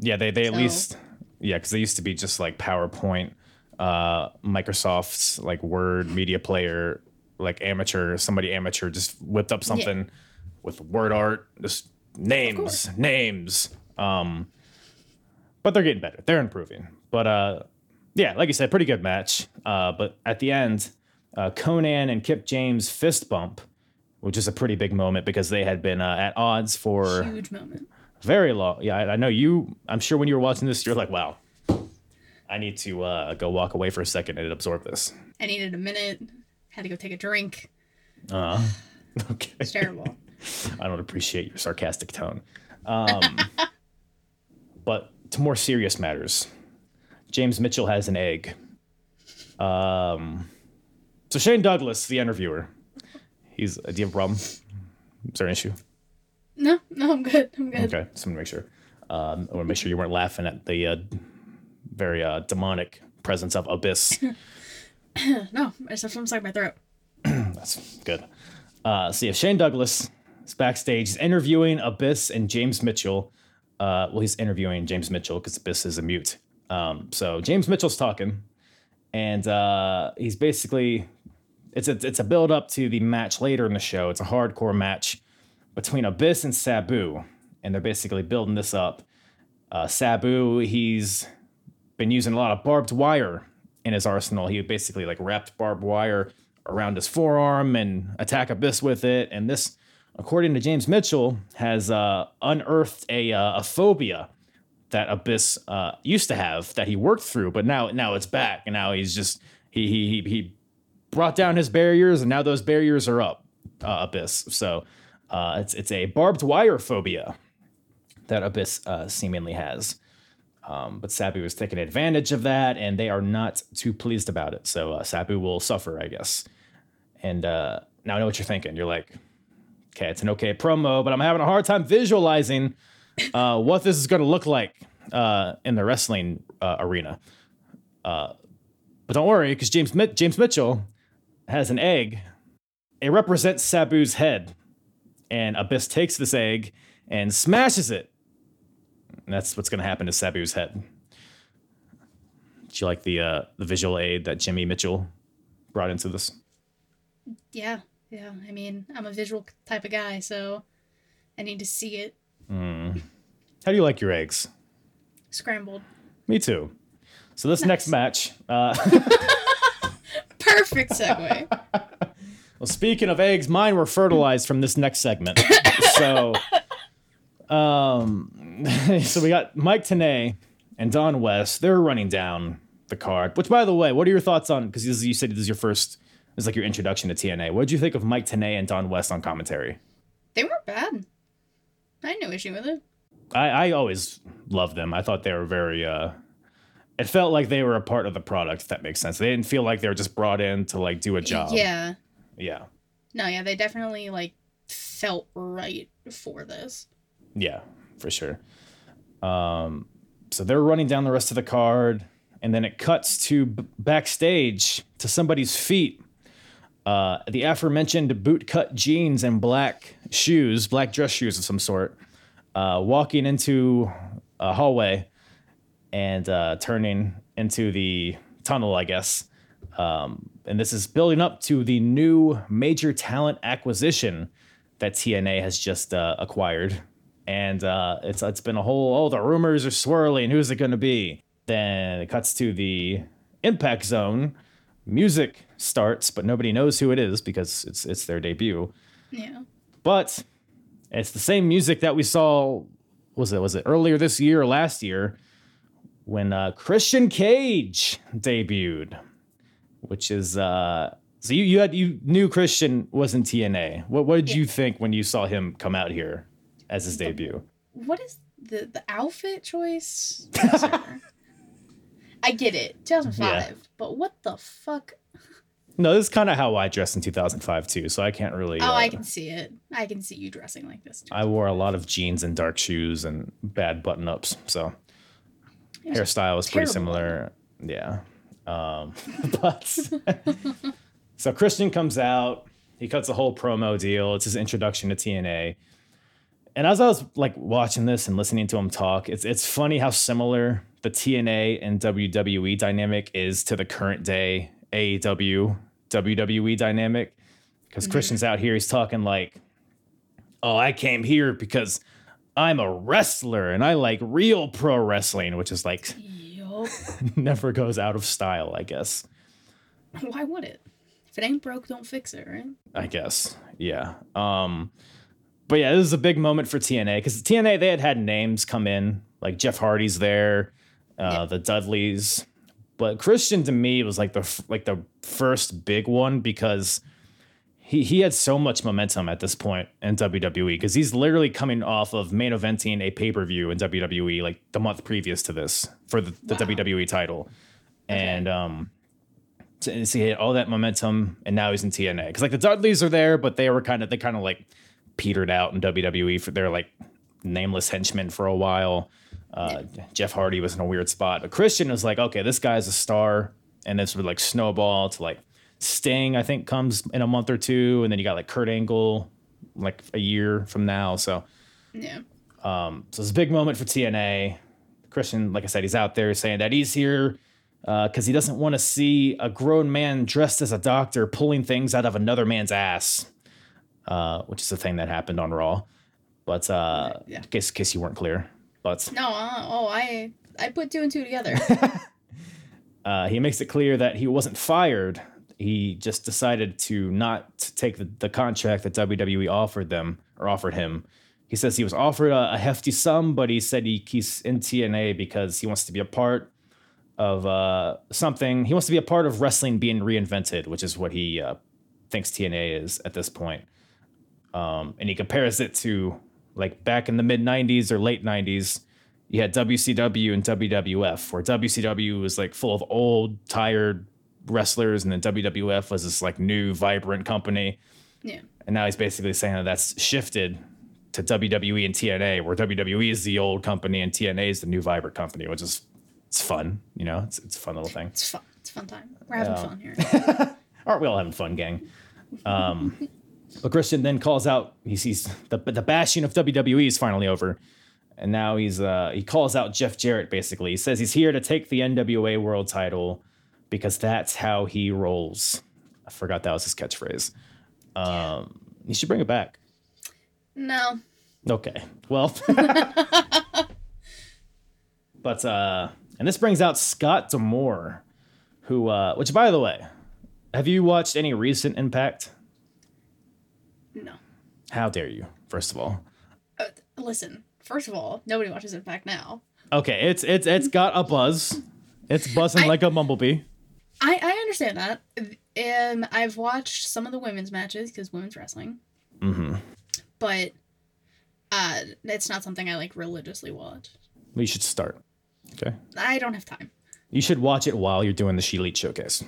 yeah. They they at least yeah, because they used to be just like PowerPoint, uh, Microsoft's like Word media player, like amateur somebody amateur just whipped up something with word art, just names names. Um, but they're getting better. They're improving. But uh, yeah, like you said, pretty good match. Uh, but at the end, uh, Konnan and Kip James fist bump, which is a pretty big moment because they had been uh, at odds for Huge moment. Very long. Yeah, I, I know you. I'm sure when you were watching this, you're like, wow, I need to uh, go walk away for a second and absorb this. I needed a minute. Had to go take a drink. Uh, okay. It's terrible. I don't appreciate your sarcastic tone. Um, but to more serious matters, James Mitchell has an egg. Um, so Shane Douglas, the interviewer, he's. Do you have a problem? Is there an issue? no, no, I'm good. I'm good. Okay, just want to make sure. Um, I want to make sure you weren't laughing at the uh, very uh, demonic presence of Abyss. No, it's from inside my throat. That's good. Uh, so yeah, Shane Douglas is backstage. He's interviewing Abyss and James Mitchell. Uh, well, he's interviewing James Mitchell because Abyss is a mute. Um, so James Mitchell's talking, and uh, he's basically it's a it's a build up to the match later in the show. It's a hardcore match between Abyss and Sabu, and they're basically building this up. Uh, Sabu, he's been using a lot of barbed wire in his arsenal. He basically like wrapped barbed wire around his forearm and attack Abyss with it. And this, according to James Mitchell, has uh, unearthed a, uh, a phobia that Abyss uh, used to have that he worked through, but now now it's back, and now he's just he he he, he brought down his barriers, and now those barriers are up, uh, Abyss. So uh, it's it's a barbed wire phobia that Abyss uh, seemingly has. Um, but Sabu was taking advantage of that, and they are not too pleased about it. So Sabu will suffer, I guess. And now I know what you're thinking. You're like, okay, it's an okay promo, but I'm having a hard time visualizing uh, what this is going to look like uh, in the wrestling uh, arena. Uh, but don't worry, because James Mi- James Mitchell has an egg. It represents Sabu's head, and Abyss takes this egg and smashes it. And that's what's going to happen to Sabu's head. Do you like the uh, the visual aid that Jimmy Mitchell brought into this? Yeah, yeah. I mean, I'm a visual type of guy, so I need to see it How do you like your eggs? scrambled. Me too. So this next match, uh, Perfect segue. well, speaking of eggs, mine were fertilized from this next segment. so, um, so we got Mike Tenay and Don West. They're running down the card. Which, by the way, what are your thoughts on? Because you said this is your first, is like your introduction to TNA. What did you think of Mike Tenay and Don West on commentary? they weren't bad. I had no issue with it. I, I always loved them. I thought they were very. uh It felt like they were a part of the product. If that makes sense. They didn't feel like they were just brought in to like do a job. Yeah. Yeah. No, yeah, they definitely like felt right for this. Yeah, for sure. Um, so they're running down the rest of the card, and then it cuts to b- backstage to somebody's feet. Uh, the aforementioned bootcut jeans and black shoes, black dress shoes of some sort, uh, walking into a hallway and uh, turning into the tunnel, I guess. Um, and this is building up to the new major talent acquisition that TNA has just uh, acquired. And uh, it's it's been a whole oh the rumors are swirling. Who's it going to be? Then it cuts to the Impact Zone. Music starts, but nobody knows who it is because it's it's their debut. Yeah. But it's the same music that we saw. Was it was it earlier this year or last year when uh, Christian Cage debuted, which is uh, so you you had you knew Christian was in TNA. What what did you think when you saw him come out here as his debut? What is the the outfit choice? I get it, 2005, but what the fuck? No, this is kind of how I dressed in 2005 too, so I can't really. Oh, uh, I can see it. I can see you dressing like this. Too. I wore a lot of jeans and dark shoes and bad button ups, so hairstyle was pretty similar. Yeah. Um, but so Christian comes out, he cuts a whole promo deal. It's his introduction to TNA. And as I was like watching this and listening to him talk, it's it's funny how similar the TNA and WWE dynamic is to the current day AEW WWE dynamic. Because Christian's out here, he's talking like, "Oh, I came here because I'm a wrestler and I like real pro wrestling," which is like Yup. never goes out of style, I guess. Why would it? If it ain't broke, don't fix it, right? I guess. Yeah. Um but yeah, this is a big moment for TNA because TNA they had had names come in like Jeff Hardy's there, uh, Yeah. the Dudleys, but Christian to me was like the like the first big one because he he had so much momentum at this point in WWE because he's literally coming off of main eventing a pay per view in WWE like the month previous to this for the, the Wow. WWE title, and um. So so he had all that momentum, and now he's in TNA. Because like the Dudleys are there, but they were kind of they kind of like petered out in WWE for their like nameless henchmen for a while. Uh, Jeff Hardy was in a weird spot, but Christian was like, okay, this guy's a star, and this would like snowball to like Sting. I think comes in a month or two, and then you got like Kurt Angle, like a year from now. So Yeah. um, so it's a big moment for TNA. Christian, like I said, he's out there saying that he's here because he doesn't want to see a grown man dressed as a doctor pulling things out of another man's ass, uh, which is a thing that happened on Raw. But uh, Yeah. in case, in case you weren't clear, but No. Uh, oh, I I put two and two together. uh, he makes it clear that he wasn't fired. He just decided to not take the, the contract that WWE offered them or offered him. He says he was offered a, a hefty sum, but he said he, he's in TNA because he wants to be a part of uh, something. He wants to be a part of wrestling being reinvented, which is what he uh, thinks TNA is at this point. Um, and he compares it to like back in the mid 90s or late 90s you had WCW and WWF, where WCW was like full of old, tired wrestlers, and then WWF was this like new, vibrant company. yeah. And now he's basically saying that that's shifted to WWE and TNA, where WWE is the old company and TNA is the new, vibrant company, which is it's fun, you know, it's it's a fun little thing. It's fun. It's a fun time. We're having fun here. Aren't we all having fun, gang? Um, Christian then calls out. He sees the the bashing of WWE is finally over, and now he's uh, he calls out Jeff Jarrett. Basically, he says he's here to take the NWA World Title because that's how he rolls. I forgot that was his catchphrase. Um, you should bring it back. No. Okay. Well, but uh, and this brings out Scott D'Amore, who, uh, which by the way, have you watched any recent Impact? No. How dare you? First of all, Uh, listen. First of all, nobody watches Impact now. okay, it's it's it's got a buzz. It's buzzing I- like a bumblebee. I I understand that. Um, I've watched some of the women's matches because women's wrestling. Mm-hmm. But uh, it's not something I like religiously watch. We should start. Okay. I don't have time. You should watch it while you're doing the ShElite Showcase.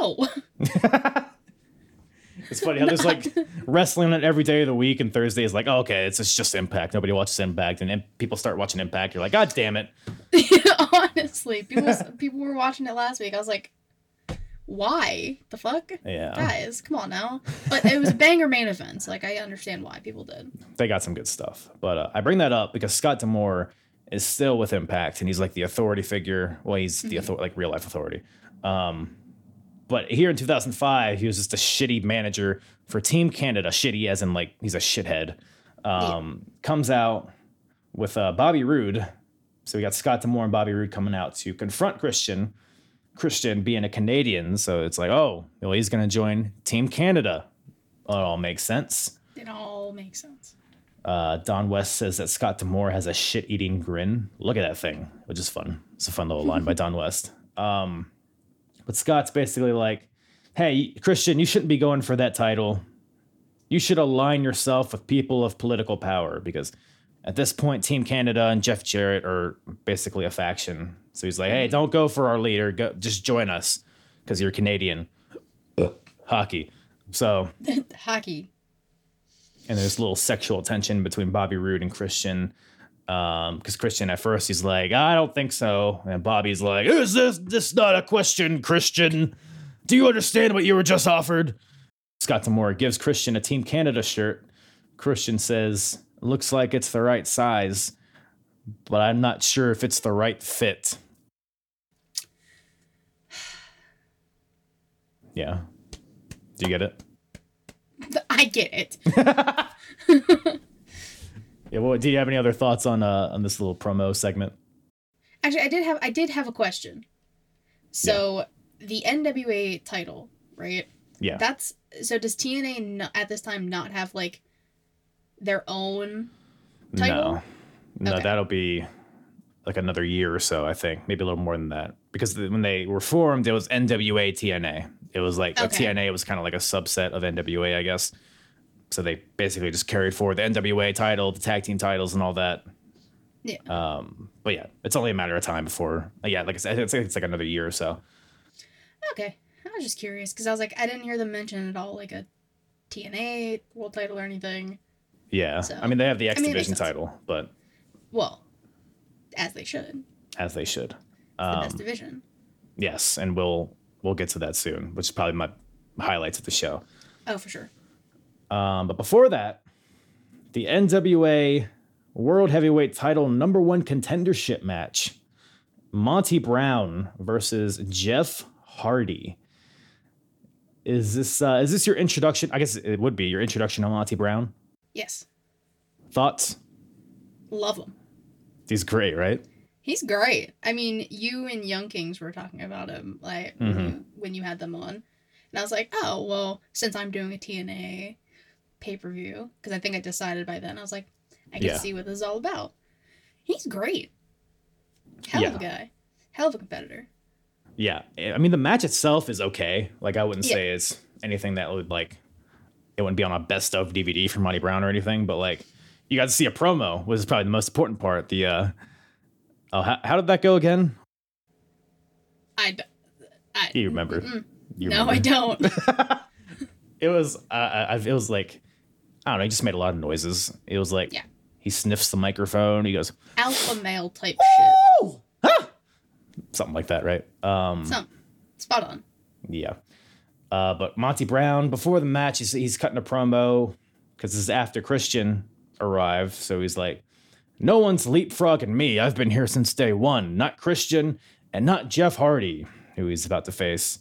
No. It's funny how there's like wrestling on every day of the week, and Thursday is like, oh, okay, it's, it's just Impact. Nobody watches Impact, and people start watching Impact. You're like, God damn it. Honestly, people people were watching it last week. I was like, why the fuck, Yeah. guys? Come on now. But it was a banger main events. Like I understand why people did. they got some good stuff. But uh, I bring that up because Scott D'Amore is still with Impact, and he's like the authority figure. Well, he's the author- like real life authority. Um, but here in 2005, he was just a shitty manager for Team Canada. Shitty as in like he's a shithead. Um, Comes out with uh, Bobby Roode. So we got Scott D'Amore and Bobby Roode coming out to confront Christian. Christian being a Canadian, so it's like, oh, well, he's going to join Team Canada. It all makes sense. It all makes sense. Uh, Don West says that Scott D'Amore has a shit-eating grin. Look at that thing, which is fun. It's a fun little line by Don West. Um, but Scott's basically like, "Hey, Christian, you shouldn't be going for that title. You should align yourself with people of political power because at this point, Team Canada and Jeff Jarrett are basically a faction. So he's like, "Hey, don't go for our leader. Go, just join us because you're Canadian." Hockey. So Hockey. and there's a little sexual tension between Bobby Roode and Christian. Um, because Christian at first he's like, I don't think so, and Bobby's like, Is this this not a question, Christian? Do you understand what you were just offered? Scott D'Amore gives Christian a Team Canada shirt. Christian says, Looks like it's the right size, but I'm not sure if it's the right fit. Yeah. Do you get it? I get it. Yeah. Well, do you have any other thoughts on uh on this little promo segment? Actually, I did have I did have a question. So the NWA title, right? Yeah. That's so. Does TNA not, at this time not have like their own title? No, no, Okay. that'll be like another year or so. I think maybe a little more than that because when they were formed, it was NWA TNA. It was like Okay. TNA was kind of like a subset of NWA, I guess. So they basically just carried forward the NWA title, the tag team titles, and all that. Yeah. Um, but yeah, it's only a matter of time before. Yeah, like I said, it's, it's like another year or so. Okay. I was just curious because I was like, I didn't hear them mention at all like a TNA world title or anything. Yeah, So- I mean they have the X I mean, Division title, but Well, as they should. as they should. The Um, best division. yes, and we'll we'll get to that soon, which is probably my highlights of the show. Oh, for sure. Um, but before that, the NWA World Heavyweight Title number one contendership match: Monty Brown versus Jeff Hardy. Is this uh, is this your introduction? I guess it would be your introduction to Monty Brown. Yes. Thoughts? Love him. He's great, right? He's great. I mean, you and Young Kings were talking about him like when, Mhm. you, when you had them on, and I was like, oh well, since I'm doing a TNA pay per view, because I think I decided by then, I was like, I can Yeah. see what this is all about. He's great. Hell of a guy. Hell of a competitor. Yeah, I mean the match itself is okay. Like I wouldn't Yeah. say it's anything that would like it wouldn't be on a best of DVD for Monty Brown or anything, but like you got to see a promo was probably the most important part. The uh oh how, how did that go again? I, I You remember? You no, remember. I don't. It was uh, I, I- it was like I don't know. He just made a lot of noises. It was like Yeah. he sniffs the microphone. He goes Alpha male type shit. something like that, right? Um, Some spot on. Yeah. Uh, but Monty Brown, before the match, he's, he's cutting a promo because this is after Christian arrived. So he's like, No one's leapfrogging me. I've been here since day one. Not Christian and not Jeff Hardy, who he's about to face.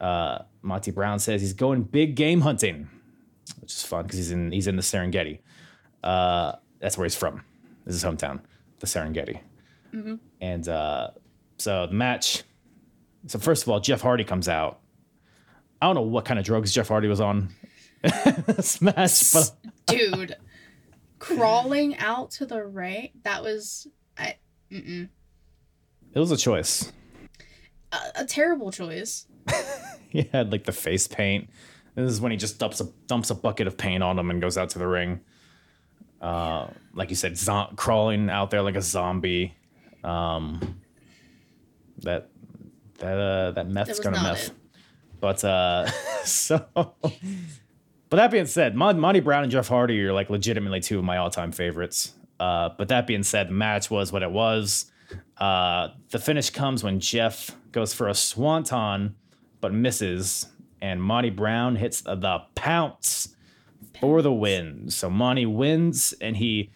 Uh, Monty Brown says he's going big game hunting, which is fun because he's in he's in the Serengeti. Uh, that's where he's from. This is his hometown, the Serengeti. And uh, so the match. So first of all, Jeff Hardy comes out. I don't know what kind of drugs Jeff Hardy was on. match, but Dude, crawling out to the right, that was I, mm-mm. it was a choice. A, a terrible choice. He had like the face paint. This is when he just dumps a dumps a bucket of paint on him and goes out to the ring. Uh, like you said, zo- crawling out there like a zombie. Um, that that uh, that meth's gonna meth. it. But uh, so, but that being said, Mon- Monty Brown and Jeff Hardy are like legitimately two of my all-time favorites. Uh, but that being said, the match was what it was. Uh, the finish comes when Jeff goes for a swanton, but misses, and Monty Brown hits the pounce for the win. So Monty wins, and he.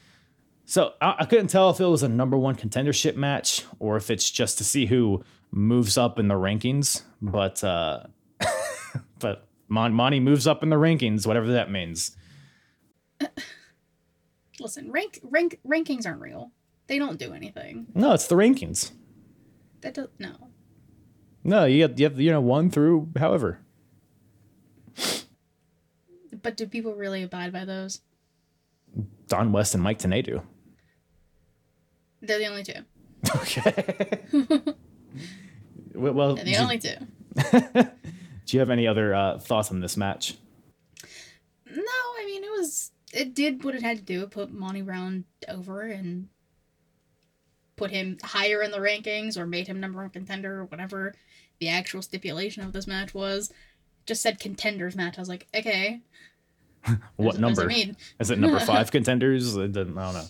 So I, I couldn't tell if it was a number one contendership match or if it's just to see who moves up in the rankings. But uh, but Mon- Monty moves up in the rankings, whatever that means. Listen, rank rank rankings aren't real. They don't do anything. No, it's the rankings. That does no. No, you have, you have you know one through however. But do people really abide by those? Don West and Mike Tenay do. They're the only two. Okay. well, well, They're the only two. do you have any other uh, thoughts on this match? No, I mean it was it did what it had to do. It put Monty Brown over and put him higher in the rankings or made him number one contender or whatever the actual stipulation of this match was. Just said contenders match. I was like, okay. What number? It? Is it number five contenders? I don't know.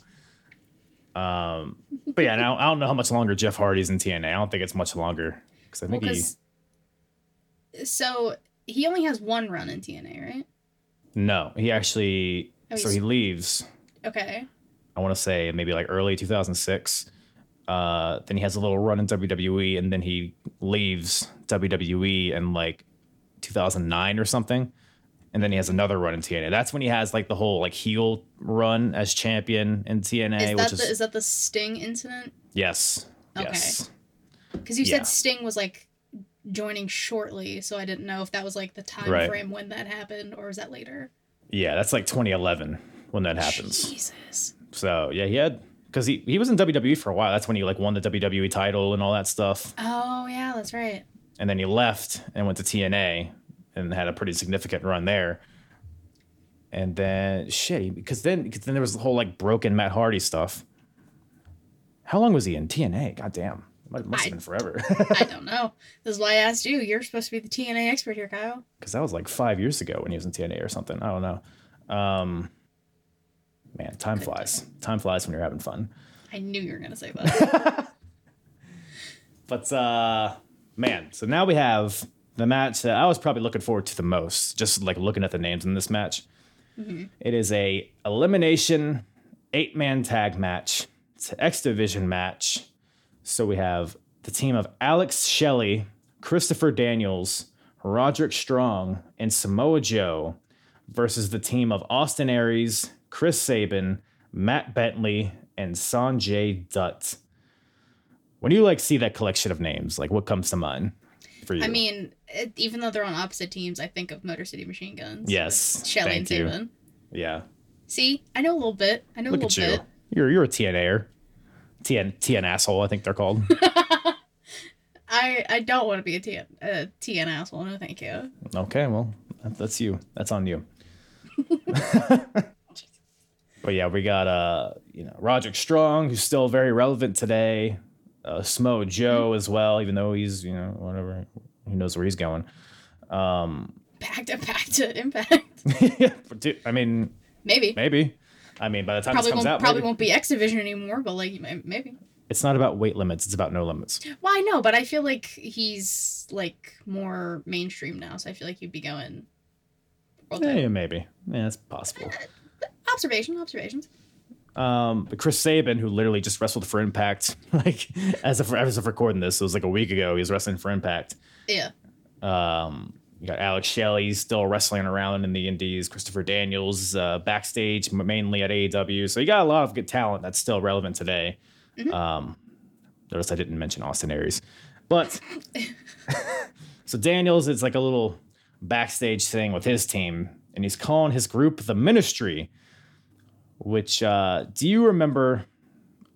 Um, but yeah, now I don't know how much longer Jeff Hardy's in TNA. I don't think it's much longer because I Well, think he 'cause- so he only has one run in TNA, right? no, he actually Oh, so he leaves. Okay. I want to say maybe like early 2006. Uh, then he has a little run in WWE, and then he leaves WWE in like 2009 or something. And then he has another run in TNA. That's when he has like the whole like heel run as champion in TNA, Is that the, is is that the Sting incident? yes, Okay. yes. Because you Yeah. said Sting was like joining shortly, so I didn't know if that was like the time Right. frame when that happened or is that later? Yeah, that's like 2011 when that happens. Jesus. So yeah, he had because he, he was in WWE for a while. That's when he like won the WWE title and all that stuff. Oh yeah, that's right. And then he left and went to TNA and had a pretty significant run there. And then shit, because then because then there was the whole like broken Matt Hardy stuff. How long was he in TNA? God damn. It must have been forever. I don't know. This is why I asked you. You're supposed to be the TNA expert here, Kyle. Because that was like five years ago when he was in TNA or something. I don't know. Um, man, time flies. Time flies when you're having fun. I knew you were gonna say that. But uh man, so now we have the match that I was probably looking forward to the most, just like looking at the names in this match. Mm-hmm. It is a elimination eight man tag match. It's an X Division match. So we have the team of Alex Shelley, Christopher Daniels, Roderick Strong, and Samoa Joe versus the team of Austin Aries, Chris Sabin, Matt Bentley, and Sanjay Dutt. When you like see that collection of names, like what comes to mind for you? I mean, even though they're on opposite teams, I think of Motor City Machine Guns. yes, Shelley and you. Yeah, See, I know a little bit. I know look a at little you. bit. You're you're a TNAer. TN TN asshole, I think they're called. I I don't want to be a TN, a TN asshole. No, thank you. okay, well that- that's you. That's on you. but yeah, we got uh you know Roderick Strong, who's still very relevant today. Uh, Smo Joe as well, even though he's you know whatever, who knows where he's going. Back to back to Impact. yeah, dude, I mean Maybe. maybe. I mean, by the time Probably this comes won't out, probably maybe. won't be X Division anymore, but like maybe. it's not about weight limits; it's about no limits. Well, I know, but I feel like he's like more mainstream now, so I feel like he'd be going. Yeah, yeah, maybe. Yeah, it's possible. Observation, observations. Um, but Chris Sabin, who literally just wrestled for Impact, like as of as of recording this, it was like a week ago. He was wrestling for Impact. Yeah. Um, you got Alex Shelley still wrestling around in the Indies. Christopher Daniels uh, backstage, mainly at AEW. So you got a lot of good talent that's still relevant today. Um, notice I didn't mention Austin Aries, but so Daniels is like a little backstage thing with his team, and he's calling his group the Ministry. Which uh, do you remember,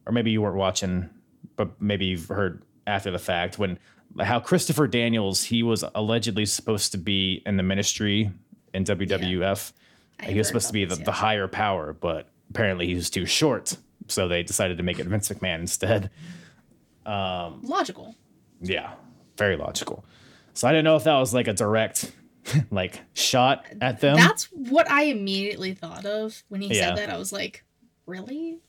or maybe you weren't watching, but maybe you've heard after the fact when how Christopher Daniels he was allegedly supposed to be in the Ministry in WWF. I he was supposed to be the, this, the higher power, but apparently he was too short, so they decided to make it Vince McMahon instead. Um, logical. Yeah, very logical. So I didn't know if that was like a direct like shot at them. That's what I immediately thought of when he Yeah. said that. I was like, really?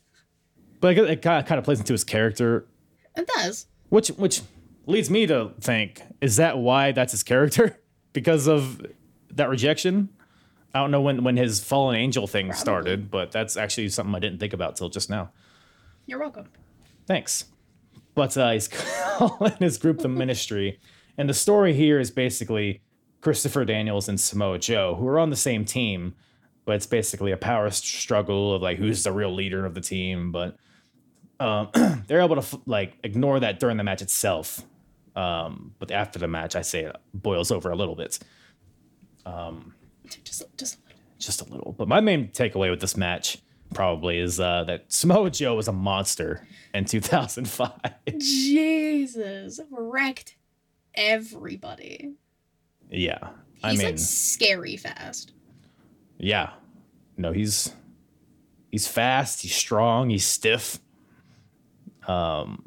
but it, it kind of plays into his character, It does. which which leads me to think is that why that's his character because of that rejection. I don't know when when his fallen angel thing started, but that's actually something I didn't think about till just now. You're welcome. Thanks. But uh, he's calling his group the Ministry, and the story here is basically Christopher Daniels and Samoa Joe, who are on the same team, but it's basically a power struggle of like who's the real leader of the team. But um, they're able to f- like ignore that during the match itself. Um, but after the match, I say it boils over a little bit, Just, just a little. just a little. But my main takeaway with this match probably is uh, that Samoa Joe was a monster in 2005. Jesus, wrecked everybody. yeah, He's I mean, like scary fast. Yeah. No, he's he's fast, he's strong, he's stiff. Um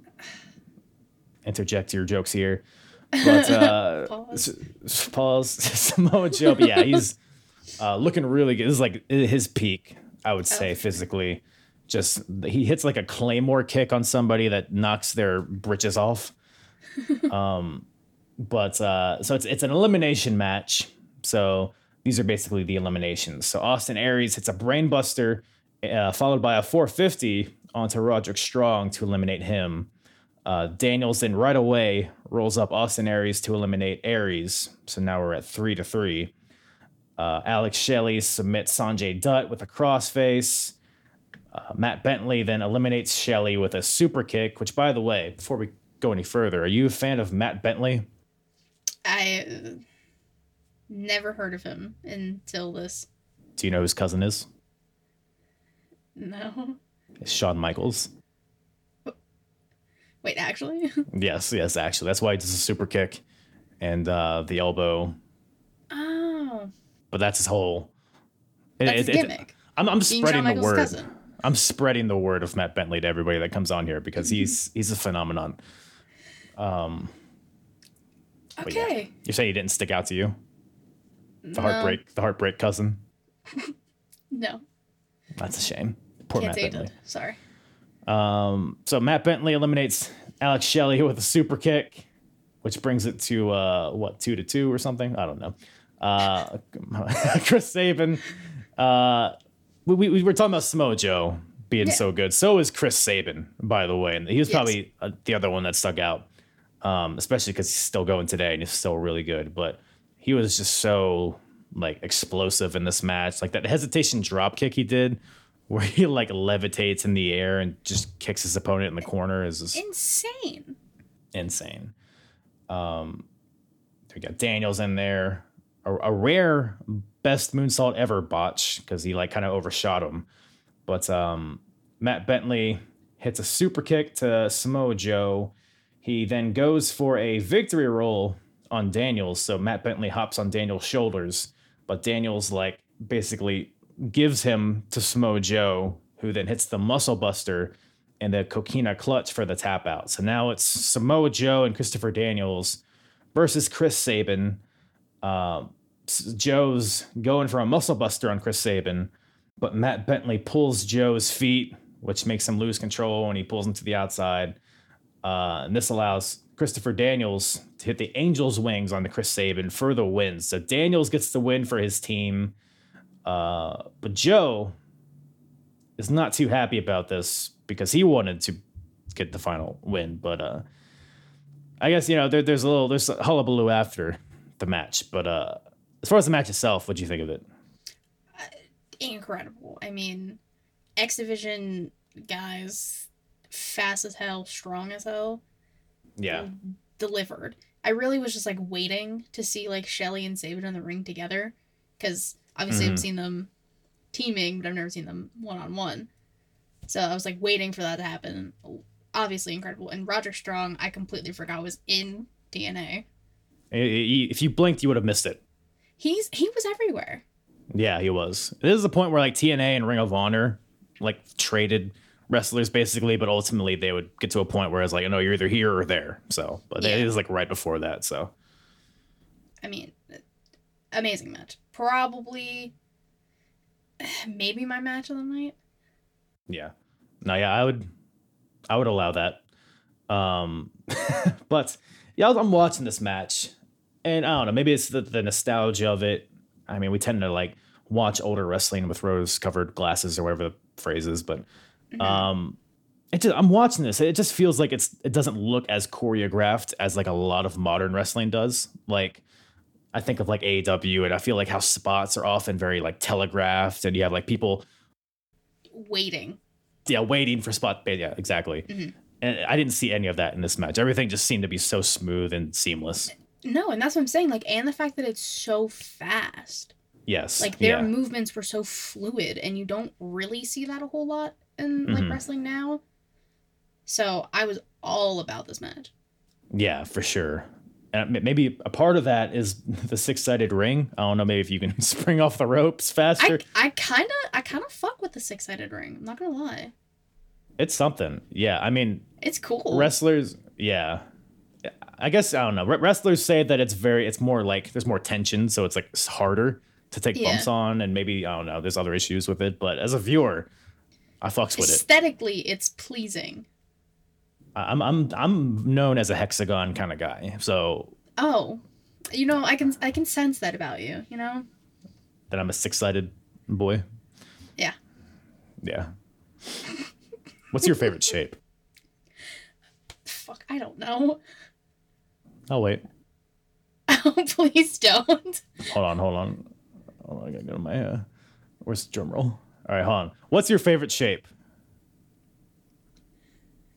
interject your jokes here. But uh Pause. s- pause Samoa Joe. But yeah, he's uh looking really good. This is like his peak, I would say, Oh. physically. Just he hits like a claymore kick on somebody that knocks their britches off. um but uh so it's it's an elimination match. So these are basically the eliminations. So Austin Aries hits a brainbuster, uh, followed by a 450 onto Roderick Strong to eliminate him. Uh, Daniels then right away rolls up Austin Aries to eliminate Aries. So now we're at three to three. Uh, Alex Shelley submits Sanjay Dutt with a crossface. Uh, Matt Bentley then eliminates Shelley with a super kick, which, by the way, before we go any further, are you a fan of Matt Bentley? I uh, never heard of him until this. Do you know who his cousin is? No. It's Shawn Michaels. Wait, actually? Yes, yes, actually. That's why he does a super kick and uh, the elbow. Oh. But that's his whole. it- That's it- it- gimmick. I'm, I'm spreading the word. cousin. I'm spreading the word of Matt Bentley to everybody that comes on here because Mm-hmm. he's he's a phenomenon. Yeah. Okay. You say he didn't stick out to you? The No. heartbreak, the heartbreak cousin. No. That's a shame. Poor Can't Matt it Bentley. Sorry. Um, so Matt Bentley eliminates Alex Shelley with a super kick, which brings it to uh, what two to two or something. I don't know. Uh, Chris Sabin. Uh, we, we, we were talking about Smojo being Yeah. so good. So is Chris Sabin, by the way, and he was Yes. probably uh, the other one that stuck out, um, especially because he's still going today and he's still really good. But he was just so like explosive in this match. Like that hesitation drop kick he did, where he like levitates in the air and just kicks his opponent in the corner, is Insane. insane. Um, we got Daniels in there, a, a rare best moonsault ever botch because he like kind of overshot him. But um, Matt Bentley hits a super kick to Samoa Joe. He then goes for a victory roll on Daniels. So Matt Bentley hops on Daniels' shoulders, but Daniels like basically gives him to Samoa Joe, who then hits the muscle buster and the coquina clutch for the tap out. So now it's Samoa Joe and Christopher Daniels versus Chris Sabin. Um, Joe's going for a muscle buster on Chris Sabin, but Matt Bentley pulls Joe's feet, which makes him lose control and he pulls him to the outside. Uh, and this allows Christopher Daniels to hit the Angels' wings on the Chris Sabin for the win. So Daniels gets the win for his team. Uh, but Joe is not too happy about this because he wanted to get the final win. But uh, I guess you know there, there's a little there's a hullabaloo after the match. But uh, as far as the match itself, what do you think of it? Incredible. I mean, X Division guys, fast as hell, strong as hell, Yeah, delivered. I really was just like waiting to see like Shelley and Sabin in the ring together. Because obviously Mhm. I've seen them teaming, but I've never seen them one on one. So I was like waiting for that to happen. Obviously incredible. And Roger Strong, I completely forgot was in TNA. If you blinked, you would have missed it. He's he was everywhere. Yeah, he was. This is the point where like TNA and Ring of Honor like traded wrestlers basically, but ultimately they would get to a point where it's like, oh no, you're either here or there. So, but Yeah. it is like right before that. So, I mean, amazing match. Probably maybe my match of the night. yeah, no, yeah, I would, I would allow that. Um, but yeah, I'm watching this match, and I don't know, maybe it's the, the nostalgia of it. I mean, we tend to like watch older wrestling with rose-covered glasses or whatever the phrase is, but um, it just I'm watching this. It just feels like it's it doesn't look as choreographed as like a lot of modern wrestling does. Like I think of like AEW, and I feel like how spots are often very like telegraphed, and you have like people Waiting. yeah waiting for spot. Yeah, exactly. Mhm. And I didn't see any of that in this match. Everything just seemed to be so smooth and seamless. No, and that's what I'm saying. Like, and the fact that it's so fast. Yes, Like their yeah. movements were so fluid, and you don't really see that a whole lot in like Mhm. wrestling now. So I was all about this match. Yeah, for sure. And maybe a part of that is the six-sided ring. I don't know. Maybe if you can spring off the ropes faster. I I kind of I kind of fuck with the six sided ring. I'm not gonna lie. It's something. Yeah, I mean, It's cool. wrestlers. Yeah, I guess I don't know. Wrestlers say that it's very. It's more like there's more tension, so it's like it's harder to take Yeah. bumps on, and maybe I don't know. There's other issues with it, but as a viewer, I fucks with it. Aesthetically, it's pleasing. I'm I'm I'm known as a hexagon kind of guy, so Oh, you know, I can I can sense that about you. You know. that I'm a six-sided boy. Yeah. Yeah. What's your favorite shape? Fuck, I don't know. Oh wait. Oh, please don't. Hold on, hold on. Hold on, I gotta go to my uh where's the drum roll? All right, hold on. What's your favorite shape?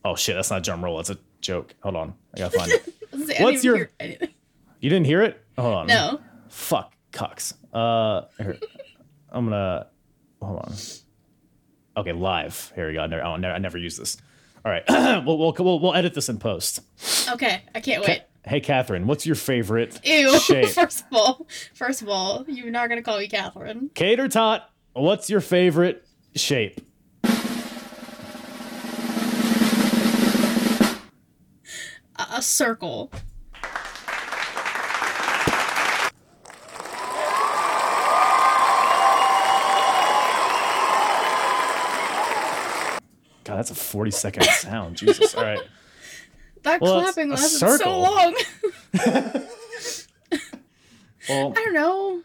Oh shit, that's not a drum roll, that's a joke. Hold on. I gotta find it. What's your- You didn't hear it? Hold on. No. Fuck, Cox. Uh here. I'm gonna hold on. Okay, live. Here we go. I never, I never, I never use this. All right, we'll, we'll we'll we'll edit this in post. Okay, I can't wait. Hey, Catherine, what's your favorite Ew. shape? First of all, first of all, you're not gonna call me Catherine. Cater Tot, what's your favorite shape? A, circle. God, that's a 40 second sound. Jesus. All right. That Well, clapping lasted so long. Well, I don't know.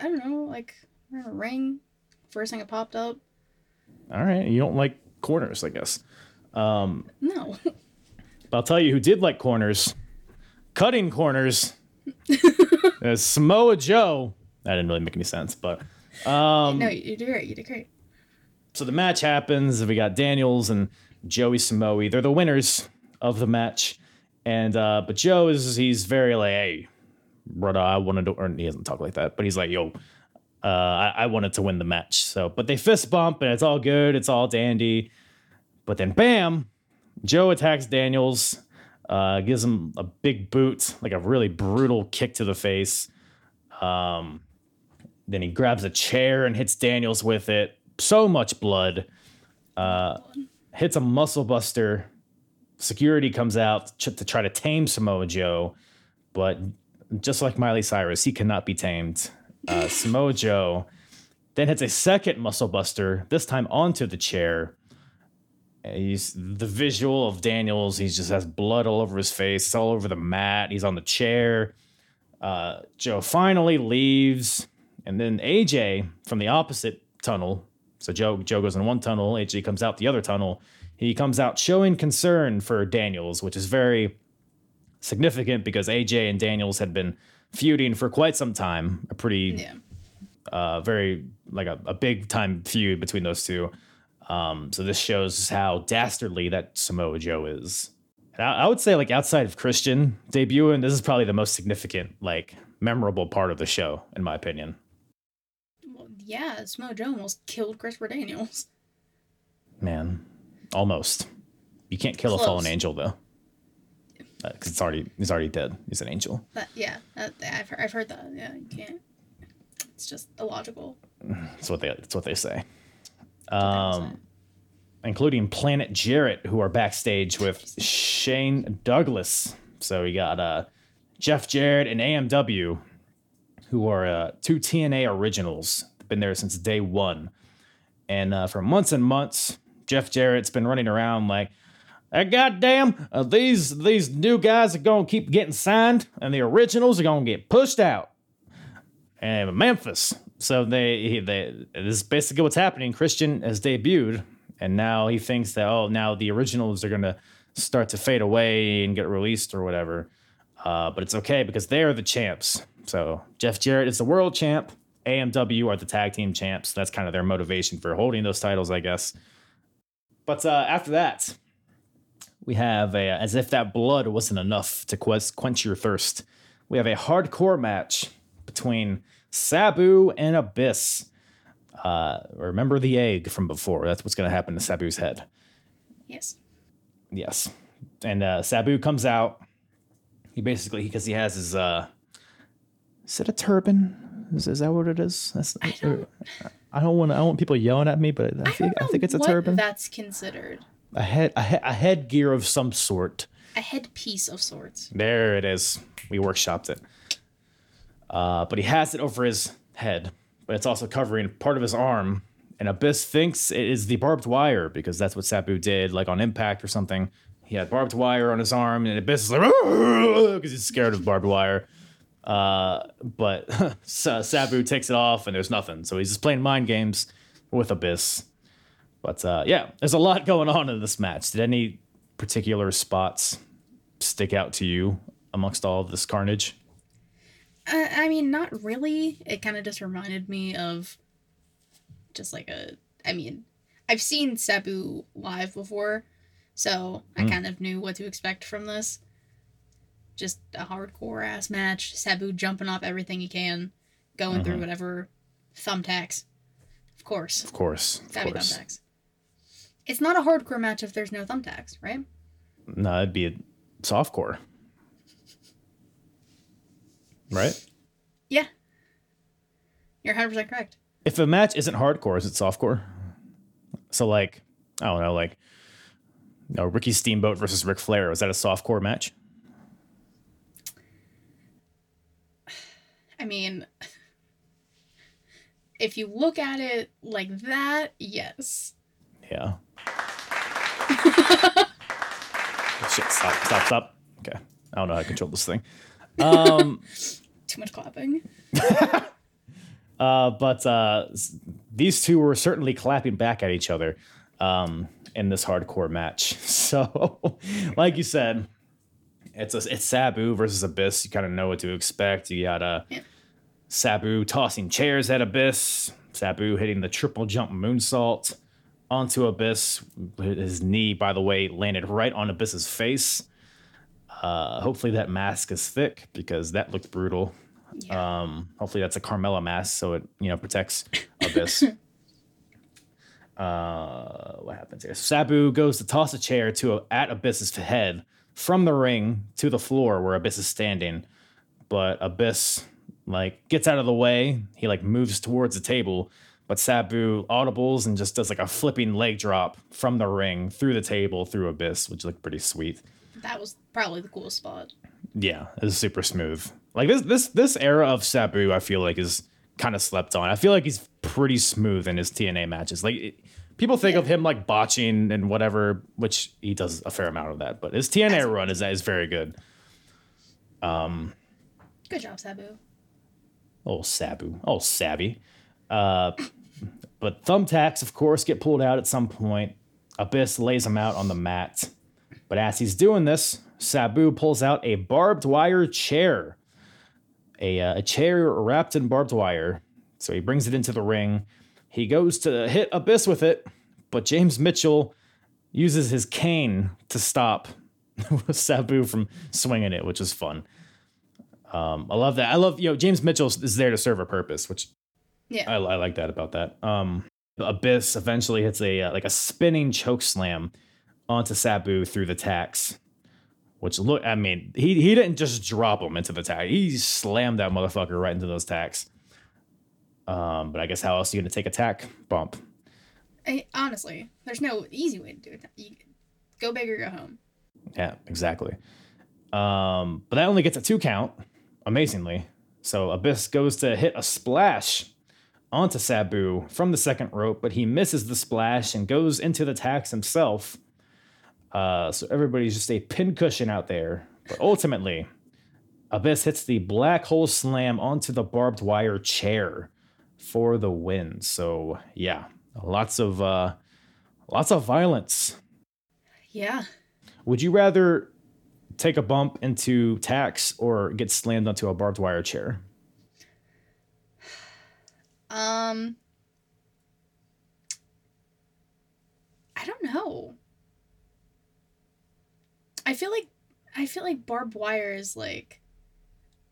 I don't know. Like a ring. First thing that popped up. all right. You don't like corners, I guess. Um, no. But I'll tell you who did like corners. Cutting corners. is Samoa Joe. That didn't really make any sense, but um, no, you did great. You did great. so the match happens. We got Daniels and Joey Samoa. They're the winners of the match. And uh, but Joe is he's very like, hey, brother, I wanted to or he doesn't talk like that, but he's like, yo, uh, I, I wanted to win the match. So but they fist bump and it's all good, it's all dandy. But then bam, Joe attacks Daniels, uh, gives him a big boot, like a really brutal kick to the face. Um, then he grabs a chair and hits Daniels with it. So much blood. Uh, hits a muscle buster. Security comes out to try to tame Samoa Joe, but just like Miley Cyrus, he cannot be tamed. Uh, Samoa Joe then hits a second muscle buster, this time onto the chair. He's the visual of Daniels. He just has blood all over his face. It's all over the mat. He's on the chair. Uh, Joe finally leaves, and then AJ from the opposite tunnel. So Joe Joe goes in one tunnel. AJ comes out the other tunnel. He comes out showing concern for Daniels, which is very significant because AJ and Daniels had been feuding for quite some time. A pretty Yeah. uh, very like a, a big time feud between those two. Um, so this shows how dastardly that Samoa Joe is. And I, I would say like outside of Christian debuting, this is probably the most significant, like memorable part of the show, in my opinion. Well, yeah, Samoa Joe almost killed Christopher Daniels. Man, almost. You can't kill a fallen angel though, because it's already he's already dead. He's an angel. That yeah, that, I've heard, I've heard that. Yeah, you can't. It's just illogical. That's what they that's what they say. Um, including Planet Jarrett, who are backstage with Shane Douglas. So we got uh, Jeff Jarrett and AMW, who are uh, two TNA originals. Been there since day one, and uh, for months and months, Jeff Jarrett's been running around like, "Hey, goddamn, uh, these these new guys are gonna keep getting signed, and the originals are gonna get pushed out." and Memphis. So they, he, they this is basically what's happening. Christian has debuted, and now he thinks that oh, now the originals are gonna start to fade away and get released or whatever. Uh, but it's okay because they are the champs. So Jeff Jarrett is the world champ. AMW are the tag team champs. That's kind of their motivation for holding those titles, I guess. But uh, after that, we have a, as if that blood wasn't enough to quench your thirst. We have a hardcore match between Sabu and Abyss. Uh, remember the egg from before? That's what's going to happen to Sabu's head. Yes. Yes, and uh, Sabu comes out. He basically because he has his uh, is it a turban? Is, is that what it is? That's, I don't- I don't want I don't want people yelling at me, but I I think I, think it's a turban. That's considered a head a, he- a headgear of some sort. a headpiece of sorts. There it is. We workshopped it. Uh, but he has it over his head, but it's also covering part of his arm. And Abyss thinks it is the barbed wire because that's what Sabu did, like on Impact or something. He had barbed wire on his arm, and Abyss is like, because he's scared of barbed wire. Uh, but Sa- Sabu takes it off, and there's nothing. So he's just playing mind games with Abyss. But uh, yeah, there's a lot going on in this match. Did any particular spots stick out to you amongst all of this carnage? Uh, I mean, not really. It kind of just reminded me of just like a. I mean, I've seen Sabu live before, so I kind of knew what to expect from this. Just a hardcore ass match. Sabu jumping off everything he can, going through whatever thumbtacks. Of course, Of course, of gotta course. thumbtacks. It's not a hardcore match if there's no thumbtacks, right? No, it'd be a softcore. Right? Yeah. You're 100% correct. If a match isn't hardcore, is it softcore? So like, I don't know, like no, Ricky Steamboat versus Ric Flair, was that a softcore match? I mean, if you look at it like that, yes. Yeah. Shit, stop, stop, stop. Okay. I don't know how to control this thing. Um Too much clapping. Uh, but uh, these two were certainly clapping back at each other um, in this hardcore match. So, like you said, it's a, it's Sabu versus Abyss. You kind of know what to expect. You got uh, Yeah. Sabu tossing chairs at Abyss. Sabu hitting the triple jump moonsault onto Abyss. His knee, by the way, landed right on Abyss's face. Uh, hopefully that mask is thick because that looked brutal. Yeah. Um, hopefully that's a Carmella mask, so it you know protects Abyss. uh, what happens here? Sabu goes to toss a chair to at Abyss's head from the ring to the floor where Abyss is standing, but Abyss like gets out of the way. He like moves towards the table, but Sabu audibles and just does like a flipping leg drop from the ring through the table through Abyss, which looked pretty sweet. That was probably the coolest spot. Yeah, it's super smooth. Like this this this era of Sabu, I feel like is kind of slept on. I feel like he's pretty smooth in his TNA matches. Like it, people think of him like botching and whatever, which he does a fair amount of that. But his TNA run is is very good. Um, good job, Sabu. Oh Sabu, oh Savvy. Uh, but thumbtacks, of course, get pulled out at some point. Abyss lays him out on the mat. But as he's doing this, Sabu pulls out a barbed wire chair. A, uh, a chair wrapped in barbed wire. So he brings it into the ring. He goes to hit Abyss with it, but James Mitchell uses his cane to stop Sabu from swinging it, which is fun. Um, I love that. I love, you know, James Mitchell is there to serve a purpose, which Yeah. I, I like that about that. Um, Abyss eventually hits a uh, like a spinning choke slam onto Sabu through the tacks. Which look, I mean, he he didn't just drop him into the tag; he slammed that motherfucker right into those tacks. Um, but I guess how else are you gonna take a tack bump? I, honestly, there's no easy way to do it. You, go big or go home. Yeah, exactly. Um, but that only gets a two count, amazingly. So Abyss goes to hit a splash onto Sabu from the second rope, but he misses the splash and goes into the tacks himself. Uh, so everybody's just a pincushion out there. But ultimately, Abyss hits the black hole slam onto the barbed wire chair for the win. So yeah, lots of uh, lots of violence. Yeah. Would you rather take a bump into tacks or get slammed onto a barbed wire chair? Um. I don't know. I feel like I feel like barbed wire is like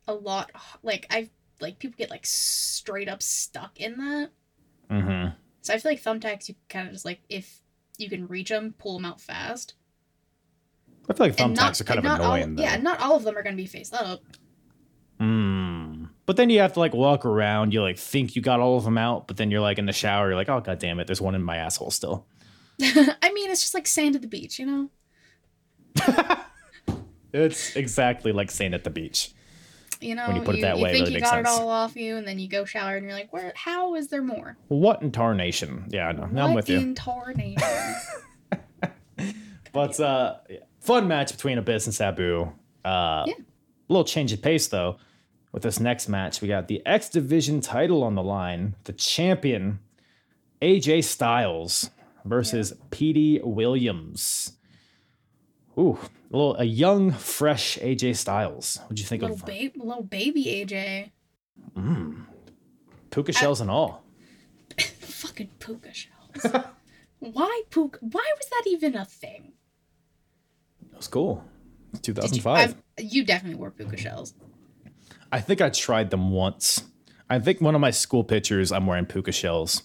a lot like I've like people get like straight up stuck in that. Mm-hmm. So I feel like thumbtacks you kind of just like if you can reach them, pull them out fast. I feel like thumbtacks are kind of all- annoying though. Yeah, not all of them are going to be face up. Mm. But then you have to like walk around. You like think you got all of them out, but then you're like in the shower. You're like, oh god damn it, there's one in my asshole still. I mean, it's just like sand at the beach, you know. It's exactly like saying at the beach. You know, When you put it that way, it think really you got it all off you, and then you go shower, and you're like, "Where? How is there more?" What in tarnation? Yeah, I know. Now I'm with you. in tarnation? But uh, fun match between Abyss and Sabu. Uh, Yeah. A little change of pace though. With this next match, we got the X Division title on the line. The champion AJ Styles versus Petey Williams. Ooh, a little a young, fresh AJ Styles. What'd you think little of baby, little baby AJ. Mm. puka shells and all? Fucking puka shells. Why puka? Why was that even a thing? It was cool. Did you, 2005. I've- you definitely wore puka shells. I think I tried them once. I think one of my school pictures, I'm wearing puka shells.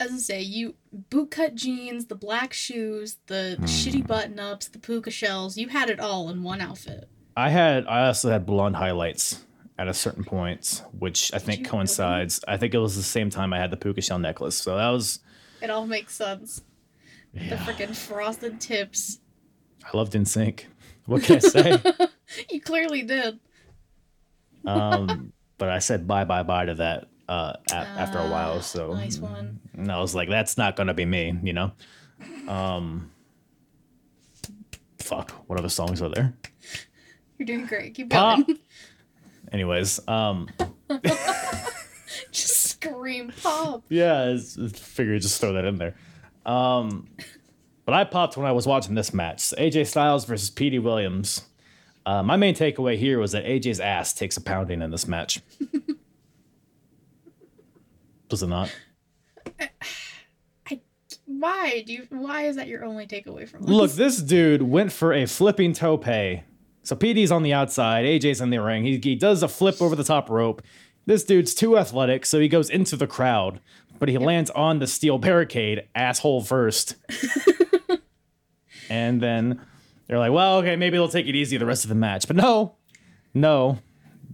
As I say, you bootcut jeans, the black shoes, the shitty button ups, the puka shells. You had it all in one outfit. I had I also had blonde highlights at a certain point, which I think coincides. I think it was the same time I had the puka shell necklace. So that was It all makes sense. The freaking frosted tips. I loved NSYNC. What can I say? You clearly did. um, but I said bye bye bye to that uh, a- after a while. Ah, So nice one. and I was like, that's not gonna be me, you know. Um, fuck. What other songs are there? You're doing great. Keep Pop. going. Anyways, um, Just scream pop. yeah, it's, it's figured just throw that in there. Um, but I popped when I was watching this match: AJ Styles versus Petey Williams. Uh, my main takeaway here was that AJ's ass takes a pounding in this match. Does it not? I, Why do you? Why is that your only takeaway from this? Look, this dude went for a flipping tope. So PD's on the outside, AJ's in the ring. He, he does a flip over the top rope. This dude's too athletic, so he goes into the crowd, but he lands on the steel barricade, asshole first. and then they're like, well, okay, maybe they'll take it easy the rest of the match. But no, no.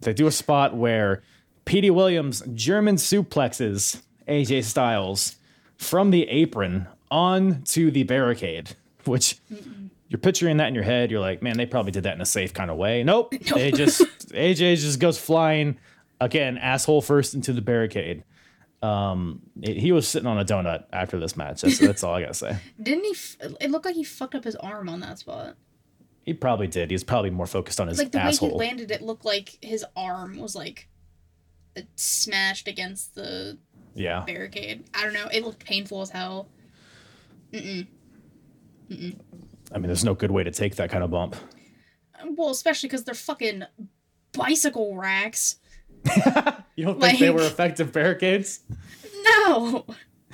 They do a spot where Petey Williams German suplexes AJ Styles from the apron onto the barricade, which you're picturing that in your head. You're like, man, they probably did that in a safe kind of way. Nope. They just AJ just goes flying again, asshole first into the barricade. Um, it- he was sitting on a donut after this match. That's, that's all I gotta say. Didn't he? F- it looked like he fucked up his arm on that spot. He probably did. He was probably more focused on his Like the way asshole. he landed, it looked like his arm was like smashed against the yeah. barricade. I don't know. It looked painful as hell. I mean, there's no good way to take that kind of bump. Well, especially because they're fucking bicycle racks. You don't think they were effective barricades? No,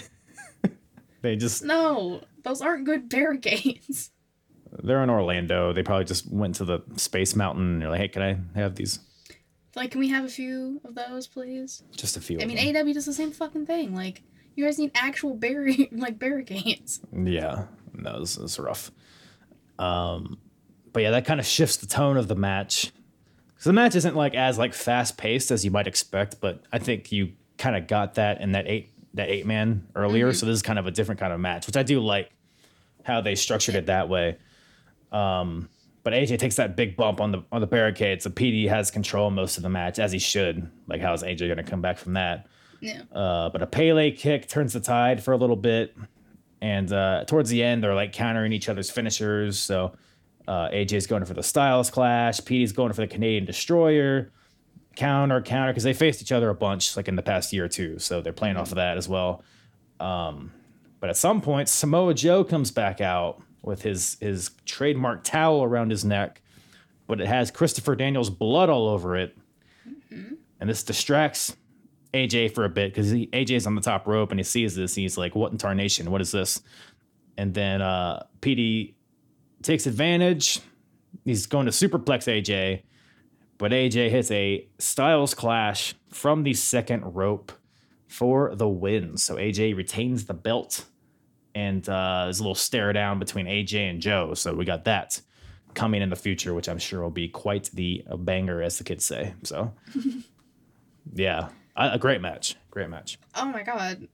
They just no, those aren't good barricades. they're in Orlando. They probably just went to the Space Mountain and they're like, hey, can I have these? Like, can we have a few of those, please? Just a few. I mean, them. AW does the same fucking thing. Like, you guys need actual barri- like barricades. Yeah, no, that was rough. Um, but yeah, that kind of shifts the tone of the match. So the match isn't like as like fast paced as you might expect, but I think you kind of got that in that eight that eight man earlier. So this is kind of a different kind of match, which I do like how they structured it that way. Um, but AJ takes that big bump on the on the barricade, so PD has control most of the match as he should. Like, how is AJ going to come back from that? Yeah. Uh, but a Pele kick turns the tide for a little bit. And uh, towards the end, they're like countering each other's finishers. So uh, AJ's going for the Styles Clash. Petey's going for the Canadian Destroyer. Counter, counter, because they faced each other a bunch like in the past year or two. So they're playing off of that as well. Um, but at some point, Samoa Joe comes back out with his his trademark towel around his neck, but it has Christopher Daniels' blood all over it. And this distracts AJ for a bit because AJ's on the top rope and he sees this. And he's like, "What in tarnation? What is this?" And then uh, PD takes advantage. He's going to superplex AJ, but AJ hits a Styles clash from the second rope for the win. So AJ retains the belt, and uh, there's a little stare down between AJ and Joe. So we got that coming in the future, which I'm sure will be quite the banger, as the kids say. So yeah, a a great match. Great match. Oh my god.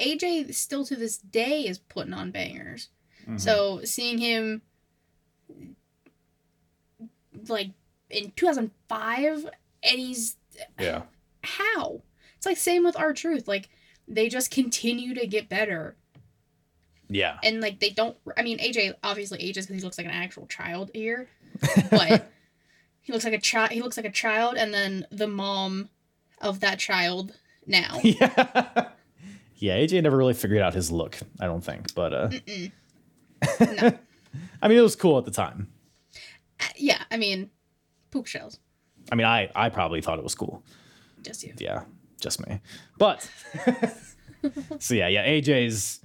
AJ still to this day is putting on bangers. So seeing him like in 2005 and he's Yeah. how? It's like same with R-Truth. Like they just continue to get better. Yeah. and like they don't i mean aj obviously ages because he looks like an actual child here but he looks like a child he looks like a child and then the mom of that child now Yeah. Yeah, AJ never really figured out his look, I don't think. But uh no. I mean it was cool at the time. Uh, yeah i mean poop shells I mean I I probably thought it was cool. just you Yeah, just me. But so yeah, yeah, AJ's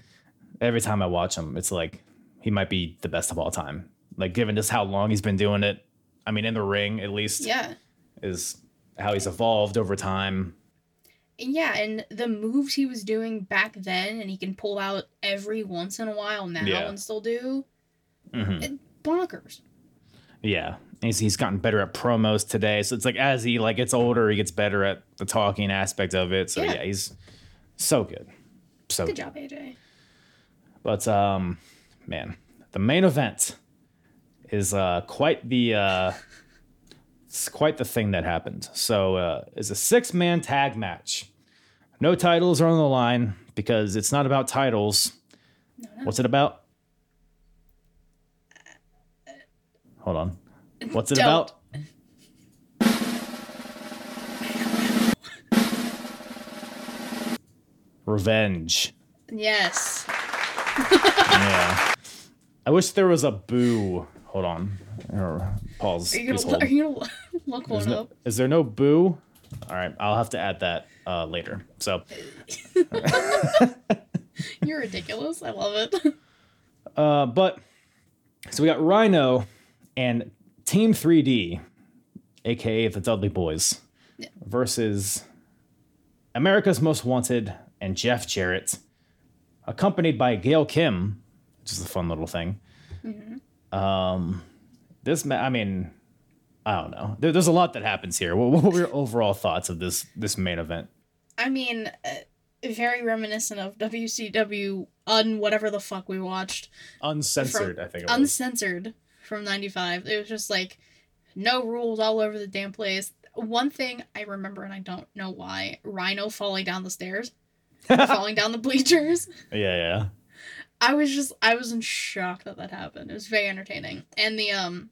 every time I watch him, it's like he might be the best of all time. Like given just how long he's been doing it. I mean in the ring at least yeah is how he's evolved over time. Yeah, and the moves he was doing back then, and he can pull out every once in a while now Yeah. and still do Mhm. it, bonkers. Yeah. He's, he's gotten better at promos today. So it's like as he like gets older, he gets better at the talking aspect of it. So Yeah. yeah, he's so good. So Good job, AJ. But um man, the main event is uh quite the uh it's quite the thing that happened. So uh it's a six-man tag match. No titles are on the line because it's not about titles. What's it about? Hold on. What's it Don't. about? Revenge. Yes. Yeah. I wish there was a boo. Hold on. Or pause. Are you gonna, are you gonna look one no- up? is there no boo? All right, I'll have to add that uh, later. So, You're ridiculous. I love it. uh, but so we got Rhino and Team 3D, aka the Dudley Boys, Yeah. versus America's Most Wanted and Jeff Jarrett, accompanied by Gail Kim, which is a fun little thing. Um, this, ma- I mean, I don't know. There, there's a lot that happens here. What, what were your overall thoughts of this this main event? I mean, uh, very reminiscent of WCW on whatever the fuck we watched. Uncensored, From- I think. It was. uncensored from 95 it was just like no rules all over the damn place one thing i remember and i don't know why rhino falling down the stairs falling down the bleachers yeah, yeah. i was just i was in shock that that happened it was very entertaining and the um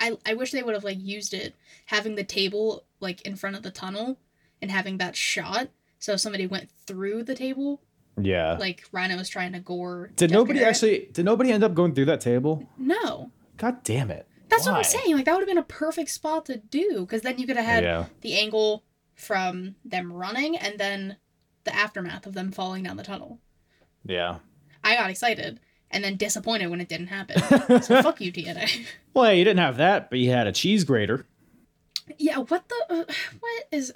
i i wish they would have like used it having the table like in front of the tunnel and having that shot so if somebody went through the table Yeah. like rhino was trying to gore did nobody Jarrett. actually? Did nobody end up going through that table? no God damn it! That's what I'm saying. Like that would have been a perfect spot to do because then you could have had Yeah. the angle from them running and then the aftermath of them falling down the tunnel. Yeah. I got excited and then disappointed when it didn't happen. so fuck you, TNA. Well, you didn't have that, but you had a cheese grater. yeah, what the? Uh, what is?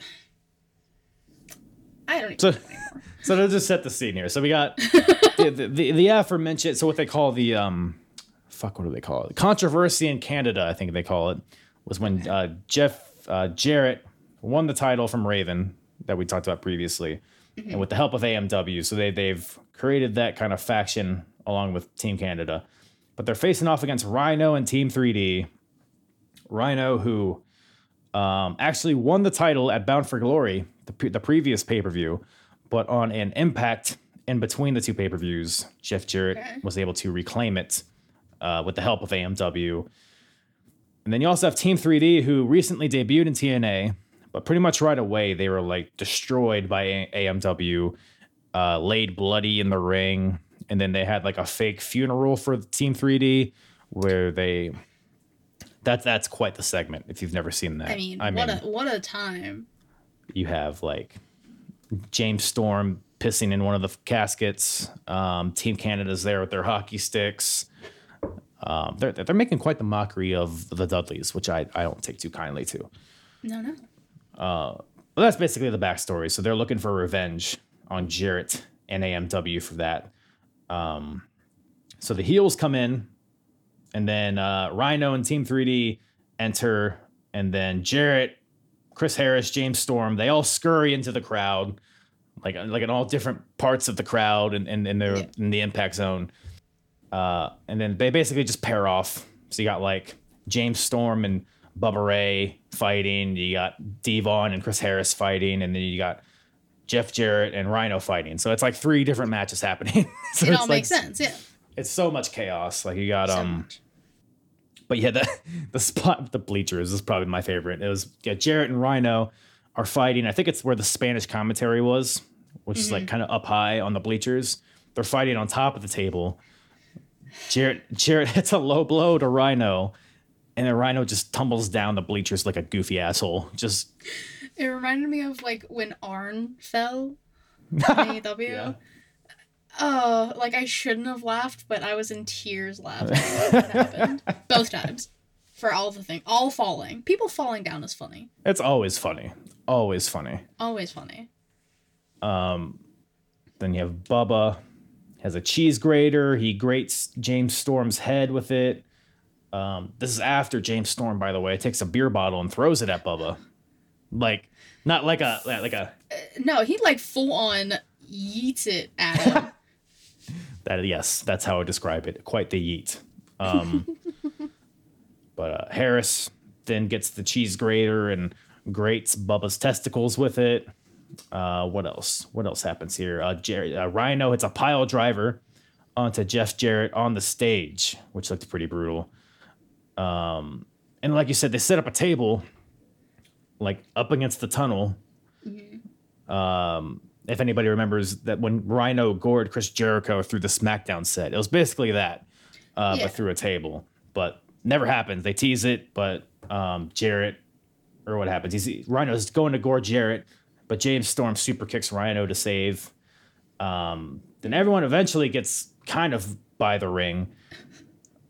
I don't even So-. So to just set the scene here. So we got the, the, the, the aforementioned, so what they call the, um, fuck, what do they call it? Controversy in Canada, I think they call it, was when uh, Jeff uh, Jarrett won the title from Raven that we talked about previously, and with the help of AMW. So they, they've created that kind of faction along with Team Canada. But they're facing off against Rhino and Team 3D. Rhino, who um, actually won the title at Bound for Glory, the, pre- the previous pay per view, but on an impact in between the two pay per views, Jeff Jarrett Okay. was able to reclaim it uh, with the help of AMW. And then you also have Team 3D, who recently debuted in TNA, but pretty much right away they were like destroyed by A- AMW, uh, laid bloody in the ring, and then they had like a fake funeral for Team 3D where they. That's that's quite the segment if you've never seen that. I mean, what a what a time. you have like James Storm pissing in one of the caskets. Um, Team Canada's there with their hockey sticks. Um, they're they're making quite the mockery of the Dudleys, which I I don't take too kindly to. No, no. But that's basically the backstory. So they're looking for revenge on Jarrett and AMW for that. Um, so the heels come in, and then uh, Rhino and Team 3D enter, and then Jarrett, Chris Harris, James Storm, they all scurry into the crowd, like like in all different parts of the crowd and in, in, their Yeah. in the impact zone. Uh, and then they basically just pair off. So you got like James Storm and Bubba Ray fighting. You got Devon and Chris Harris fighting, and then you got Jeff Jarrett and Rhino fighting. So it's like three different matches happening. so It all like, makes sense. Yeah. It's so much chaos. Like you got So um, much. but yeah, the the spot with the bleachers is probably my favorite. It was yeah, Jarrett and Rhino are fighting. I think it's where the Spanish commentary was, which is like kind of up high on the bleachers. They're fighting on top of the table. Jarrett Jarrett hits a low blow to Rhino, and then Rhino just tumbles down the bleachers like a goofy asshole. Just It reminded me of like when Arn fell in AEW. Yeah. Oh, like I shouldn't have laughed, but I was in tears laughing when it happened both times. for all the thing, all falling. People falling down is funny. It's always funny. Always funny. Always funny. Um, then you have Bubba has a cheese grater. He grates James Storm's head with it. Um, this is after James Storm, by the way, takes a beer bottle and throws it at Bubba, like not like a like a No, he like full on yeets it at him. that. Yes, that's how I describe it. Quite the yeet. Um, but uh, Harris then gets the cheese grater and grates Bubba's testicles with it. Uh, what else? What else happens here? Uh, Jerry, uh, Rhino hits a pile driver onto Jeff Jarrett on the stage, which looked pretty brutal. Um, and like you said, they set up a table like up against the tunnel. Um, if anybody remembers that when Rhino gored Chris Jericho through the SmackDown set, it was basically that, uh, Yeah. but through a table. But never happens. They tease it, but um, Jarrett or what happens? He's Rhino's going to gore Jarrett, but James Storm super kicks Rhino to save. Um, then everyone eventually gets kind of by the ring.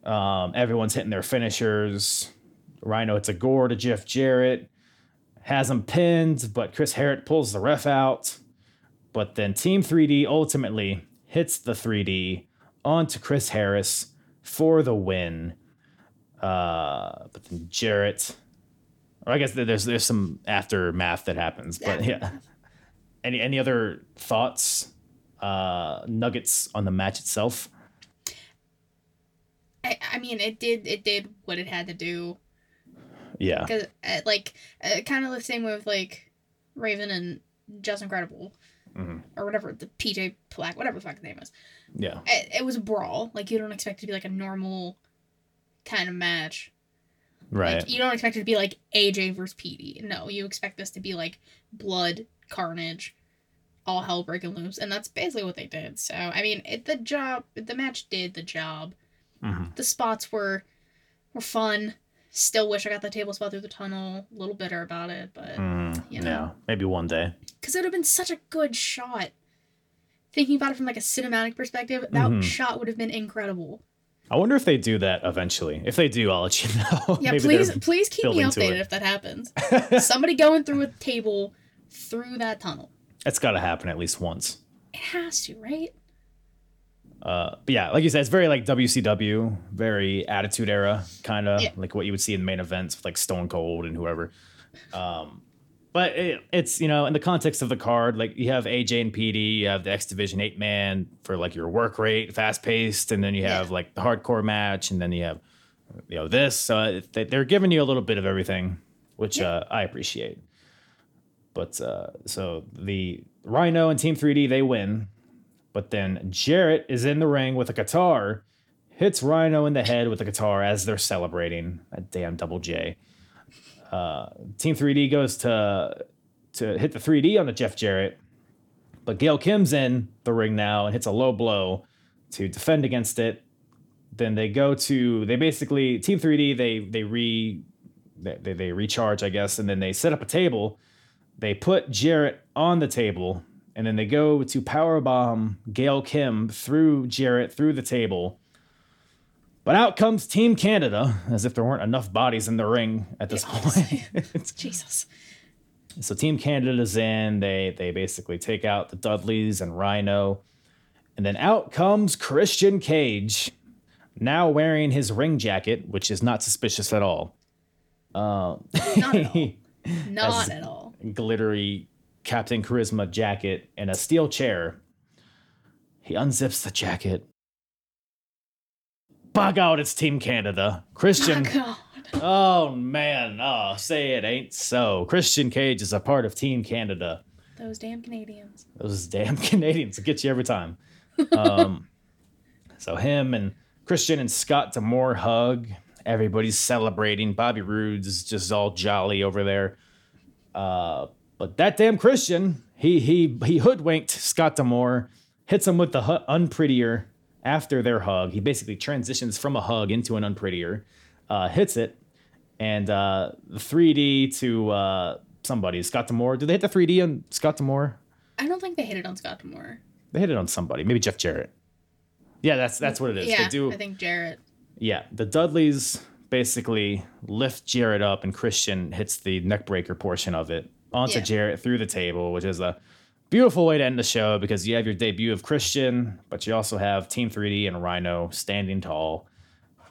Um, everyone's hitting their finishers. Rhino hits a gore to Jeff Jarrett, has him pinned, but Chris Harrett pulls the ref out. But then Team 3D ultimately hits the 3D onto Chris Harris for the win. Uh, but then Jarrett, or I guess there's there's some aftermath that happens. But yeah, any any other thoughts, uh, nuggets on the match itself? I, I mean, it did it did what it had to do. Yeah, Because uh, like uh, kind of the same way with like Raven and Justin Credible. Mhm. Or whatever the PJ Black, whatever the fuck his name is. yeah, It, it was a brawl. Like you don't expect it to be like a normal kind of match. right. Like you don't expect it to be like AJ versus PD. No, you expect this to be like blood, carnage, all hell breaking loose, and that's basically what they did. So I mean, it the job, the match did the job. Mhm. The spots were were fun. Still wish I got the table spot through the tunnel. A little bitter about it, but Mm, you know. yeah, maybe one day. because it would have been such a good shot. Thinking about it from like a cinematic perspective, that Mhm. shot would have been incredible. I wonder if they do that eventually. If they do, I'll let you know. Yeah, please, please keep me updated if that happens. Somebody going through a table through that tunnel. It's got to happen at least once. It has to, right? Uh, but yeah, like you said, it's very like WCW, very Attitude Era kind of Yeah. like what you would see in main events with like Stone Cold and whoever. Um, but it, it's you know in the context of the card, like you have AJ and PD, you have the X Division eight man for like your work rate, fast paced, and then you have Yeah. like the hardcore match, and then you have you know this. So they- they're giving you a little bit of everything, which Yeah. uh, I appreciate. But uh, so the Rhino and Team 3D they win. But then Jarrett is in the ring with a guitar, hits Rhino in the head with a guitar as they're celebrating. That damn double J. Uh, Team 3D goes to to hit the 3D on the Jeff Jarrett, but Gail Kim's in the ring now and hits a low blow to defend against it. Then they go to they basically Team 3D they they re they, they, they recharge I guess and then they set up a table. They put Jarrett on the table and then they go to powerbomb Gail Kim through Jarrett through the table. But out comes Team Canada, as if there weren't enough bodies in the ring at this Yeah, point. Jesus. so Team Canada's in. They they basically take out the Dudleys and Rhino, and then out comes Christian Cage, now wearing his ring jacket, which is not suspicious at all. Um, Not at all. Not at all. glittery Captain Charisma jacket and a steel chair. He unzips the jacket. Bug out, it's Team Canada. Christian. Oh, God. Oh, man. Oh, say it ain't so. Christian Cage is a part of Team Canada. Those damn Canadians. Those damn Canadians will get you every time. Um, so him and Christian and Scott D'Amore hug. Everybody's celebrating. Bobby Roode's is just all jolly over there. Uh, but that damn Christian, he he he hoodwinked Scott D'Amore, hits him with the hu- unprettier after their hug. He basically transitions from a hug into an unprettier, uh, hits it, and uh, the 3D to uh, somebody. Scott D'Amore. Did they hit the 3D on Scott D'Amore? I don't think they hit it on Scott D'Amore. They hit it on somebody. Maybe Jeff Jarrett. Yeah, that's that's what it is. Yeah, they do. I think Jarrett. Yeah, the Dudleys basically lift Jarrett up, and Christian hits the neckbreaker portion of it onto Yeah. Jarrett through the table, which is a beautiful way to end the show because you have your debut of Christian, but you also have Team 3D and Rhino standing tall.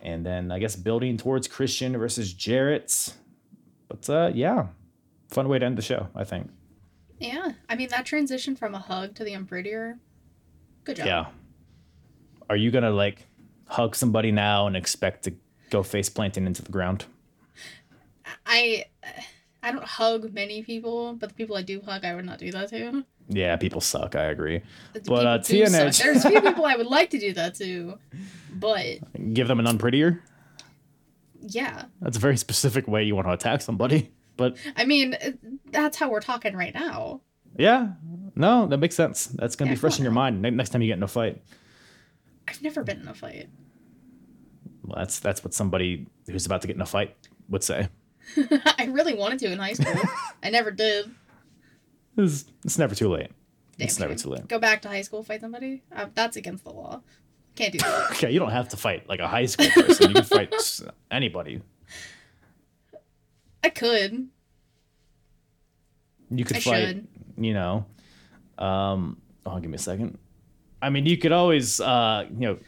And then I guess building towards Christian versus Jarrett. But uh, yeah, fun way to end the show, I think. Yeah, I mean that transition from a hug to the unprettier. Good job. Yeah. Are you gonna like hug somebody now and expect to go face planting into the ground? I I don't hug many people, but the people I do hug, I would not do that to. Yeah, people suck. I agree. The But, uh, TNA. There's a few people I would like to do that to, but Give them an unprettier. yeah, That's a very specific way you want to attack somebody. But I mean that's how we're talking right now. yeah, no, that makes sense. That's gonna Yeah, be fresh in your mind next time you get in a fight. I've never been in a fight. Well, that's that's what somebody who's about to get in a fight would say. I really wanted to in high school. I never did. It's, it's never too late. Damn it's never too late. Go back to high school, fight somebody. Uh, that's against the law. Can't do that. Okay, you don't have to fight like a high school person. You can fight anybody. I could. You could I fight, should. you know. Um, oh, give me a second. I mean, you could always, uh, you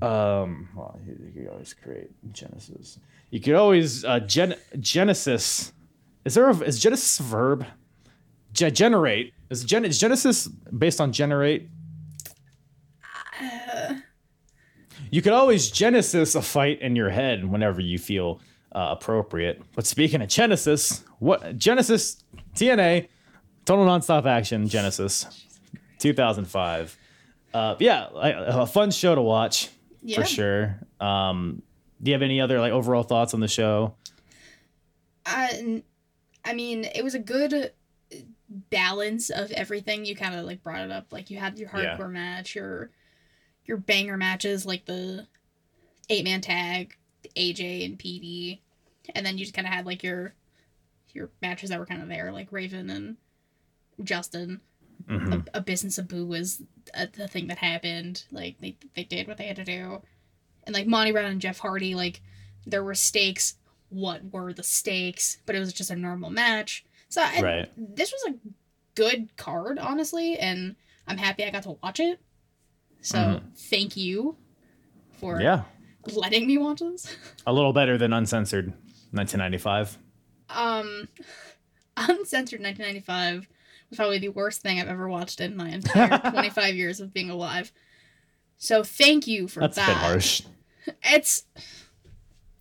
know, um, well, you, you could always create Genesis. You could always uh, gen- Genesis. Is there a is Genesis a verb? Ge- generate is gen is Genesis based on generate? You could always Genesis a fight in your head whenever you feel uh, appropriate. But speaking of Genesis, what Genesis TNA Total Nonstop Action Genesis 2005. Uh, yeah, like, a fun show to watch Yeah. for sure. Um, do you have any other like overall thoughts on the show? Uh, I, I mean, it was a good uh, balance of everything. You kind of like brought it up. Like you had your Yeah. hardcore match, your your banger matches, like the eight man tag, AJ and PD, and then you just kind of had like your your matches that were kind of there, like Raven and Justin. Mhm. A, a business of boo was a, the thing that happened. Like they they did what they had to do, and like Monty Brown and Jeff Hardy, like there were stakes. What were the stakes? But it was just a normal match. So I, Right. this was a good card, honestly, and I'm happy I got to watch it. So thank you for Yeah, letting me watch this. a little better than uncensored 1995. Um, uncensored 1995 was probably the worst thing I've ever watched in my entire 25 years of being alive. So thank you for That's a that. bit harsh. It's.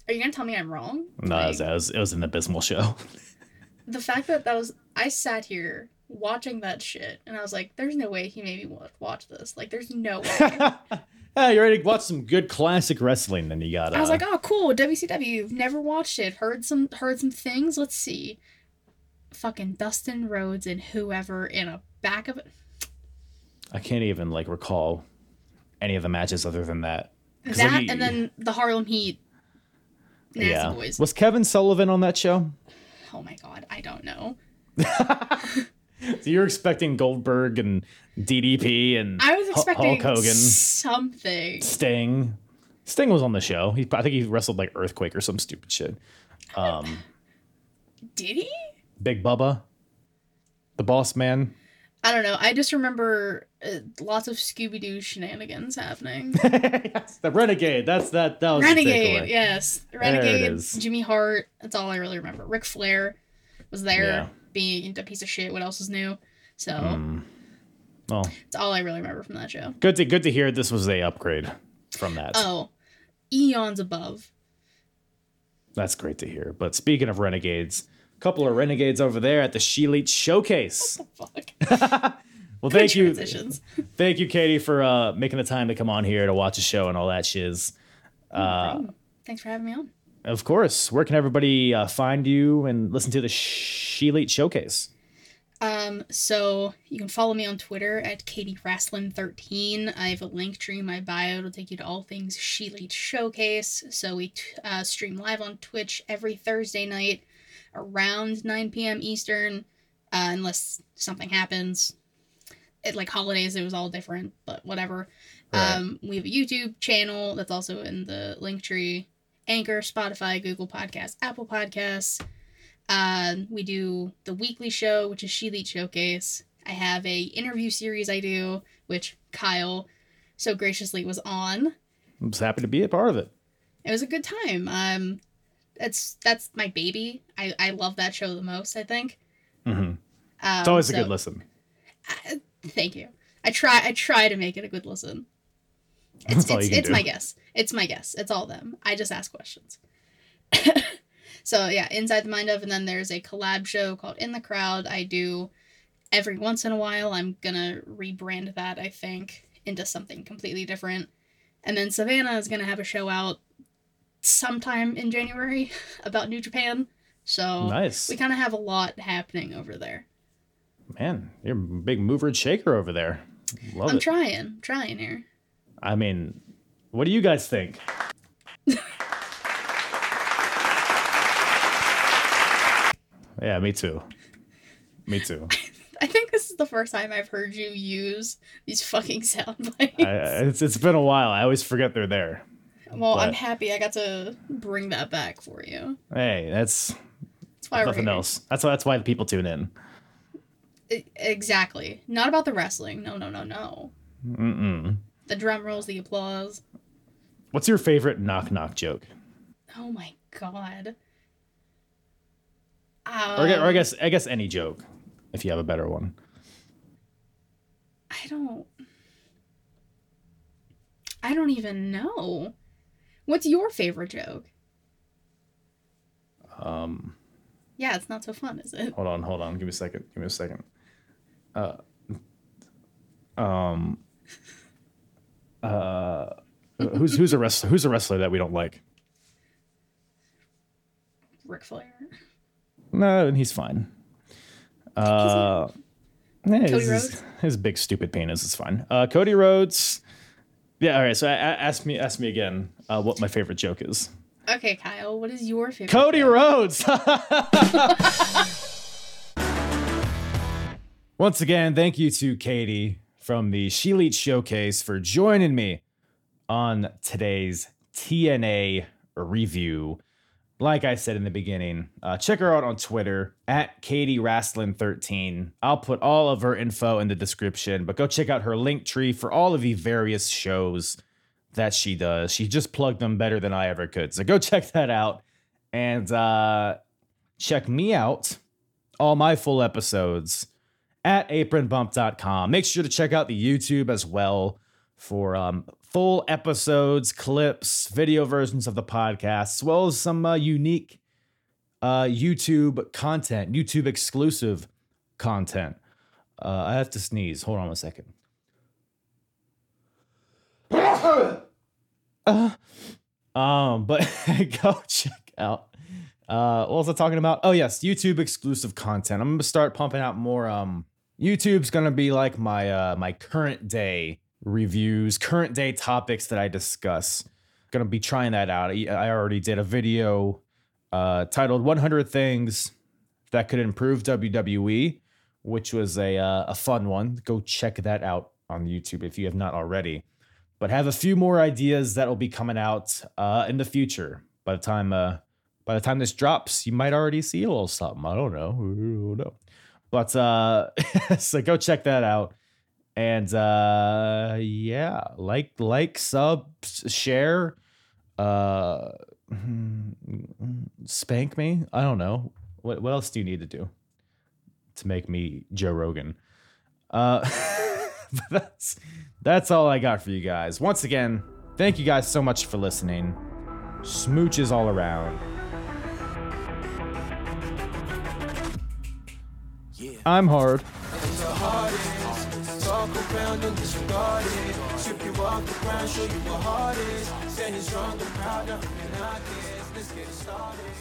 Are you gonna tell me I'm wrong? No, Like, it, was, it was it was an abysmal show. the fact that that was I sat here watching that shit and I was like, "There's no way he made me watch this. Like, there's no way." yeah, you ready to watch some good classic wrestling? Then you got. Uh, I was like, "Oh, cool, WCW. Never watched it. Heard some heard some things. Let's see." Fucking Dustin Rhodes and whoever in a back of it. I can't even like recall any of the matches other than that. 'Cause, That like, you- and then the Harlem Heat. Nasty yeah, boys. was Kevin Sullivan on that show? Oh my god, I don't know. So you're expecting Goldberg and DDP and I was Hu- expecting Hulk Hogan, something. Sting. Sting was on the show. He, I think he wrestled like Earthquake or some stupid shit. Um, Did he? Big Bubba, the Boss Man. I don't know. I just remember uh, lots of Scooby Doo shenanigans happening. Yes, the Renegade. That's that. That was Renegade, yes. Renegade. Jimmy Hart. That's all I really remember. Ric Flair was there Yeah. being a piece of shit. What else is new? So Mm. Well, that's all I really remember from that show. good to good to hear. This was a upgrade from that. Oh, eons above. That's great to hear. But speaking of renegades, couple of renegades over there at the ShElite Showcase. Fuck. Well, thank you, thank you, Katie, for uh, making the time to come on here to watch a show and all that shiz. Uh, Thanks for having me on. of course, where can everybody uh, find you and listen to the ShElite Showcase? Um, so you can follow me on Twitter at KatieWrasslin13. I have a link tree in my bio to take you to all things ShElite Showcase. So we t- uh, stream live on Twitch every Thursday night around 9 p.m. Eastern, uh, unless something happens. It like holidays, it was all different, but whatever. Right. Um, we have a YouTube channel that's also in the link tree. Anchor, Spotify, Google Podcasts, Apple Podcasts. Um, we do the weekly show, which is She Showcase. I have a interview series I do, which Kyle so graciously was on. I'm just happy to be a part of it. It was a good time. Um, that's that's my baby. I I love that show the most. I think. hmm Um, It's always a good listen. I- thank you. I try. I try to make it a good listen. It's That's it's, it's do. my guess. It's my guess. It's all them. I just ask questions. so yeah, inside the mind of, and then there's a collab show called In the Crowd. I do every once in a while. I'm gonna rebrand that. I think into something completely different. And then Savannah is gonna have a show out sometime in January about New Japan. So Nice. we kind of have a lot happening over there. Man, you're a big mover and shaker over there. Love I'm it. trying, trying here. I mean, what do you guys think? yeah, me too. Me too. I think this is the first time I've heard you use these fucking sound bites. I, it's, it's been a while. I always forget they're there. Well, I'm happy I got to bring that back for you. Hey, that's That's why nothing else. That's why that's why the people tune in. Exactly. Not about the wrestling. No, no, no, no. Mm-mm. The drum rolls, the applause. What's your favorite knock knock joke? Oh my god. Or, I or I Um, guess I guess any joke, if you have a better one. I don't. I don't even know. What's your favorite joke? Um, Yeah, it's not so fun, is it? hold on, hold on. Give me a second. Give me a second. Uh, um, uh, who's who's a wrestler? Who's a wrestler that we don't like? Ric Flair. No, and he's fine. Uh, yeah, his, Cody his- Rhodes? his big stupid penis is fine. Uh, Cody Rhodes. Yeah, all right. So I, I, ask me, ask me again. Uh, what my favorite joke is? Okay, Kyle, what is your favorite? Cody joke? Rhodes. Once again, thank you to Katie from the She Showcase for joining me on today's TNA review. Like I said in the beginning, uh, check her out on Twitter at KatieWrasslin13 I'll put all of her info in the description, but go check out her link tree for all of the various shows that she does. She just plugged them better than I ever could. So go check that out and uh, check me out, all my full episodes at apronbump.com. Make sure to check out the YouTube as well for um, full episodes, clips, video versions of the podcast, as well as some uh, unique uh, YouTube content, YouTube exclusive content. Uh, I have to sneeze. Hold on a second. Uh, um, but go check out. Uh, what was I talking about? Oh yes, YouTube exclusive content. I'm gonna start pumping out more. Um, YouTube's gonna be like my uh my current day reviews, current day topics that I discuss. Gonna be trying that out. I I already did a video uh titled 100 things that could improve WWE, which was a uh, a fun one. Go check that out on YouTube if you have not already but have a few more ideas that will be coming out uh, in the future. By the time uh, by the time this drops, you might already see a little something. I don't know. I don't know. But uh, so go check that out. And uh, yeah, like like sub share uh spank me. I don't know. What what else do you need to do to make me Joe Rogan? Uh that's that's all I got for you guys. Once again, thank you guys so much for listening. Smooches all around. Yeah. I'm hard. Talk around and disregard it. Strip you off the ground, show you what heart is. Standing strong and proud, nothing I guess. Let's get started.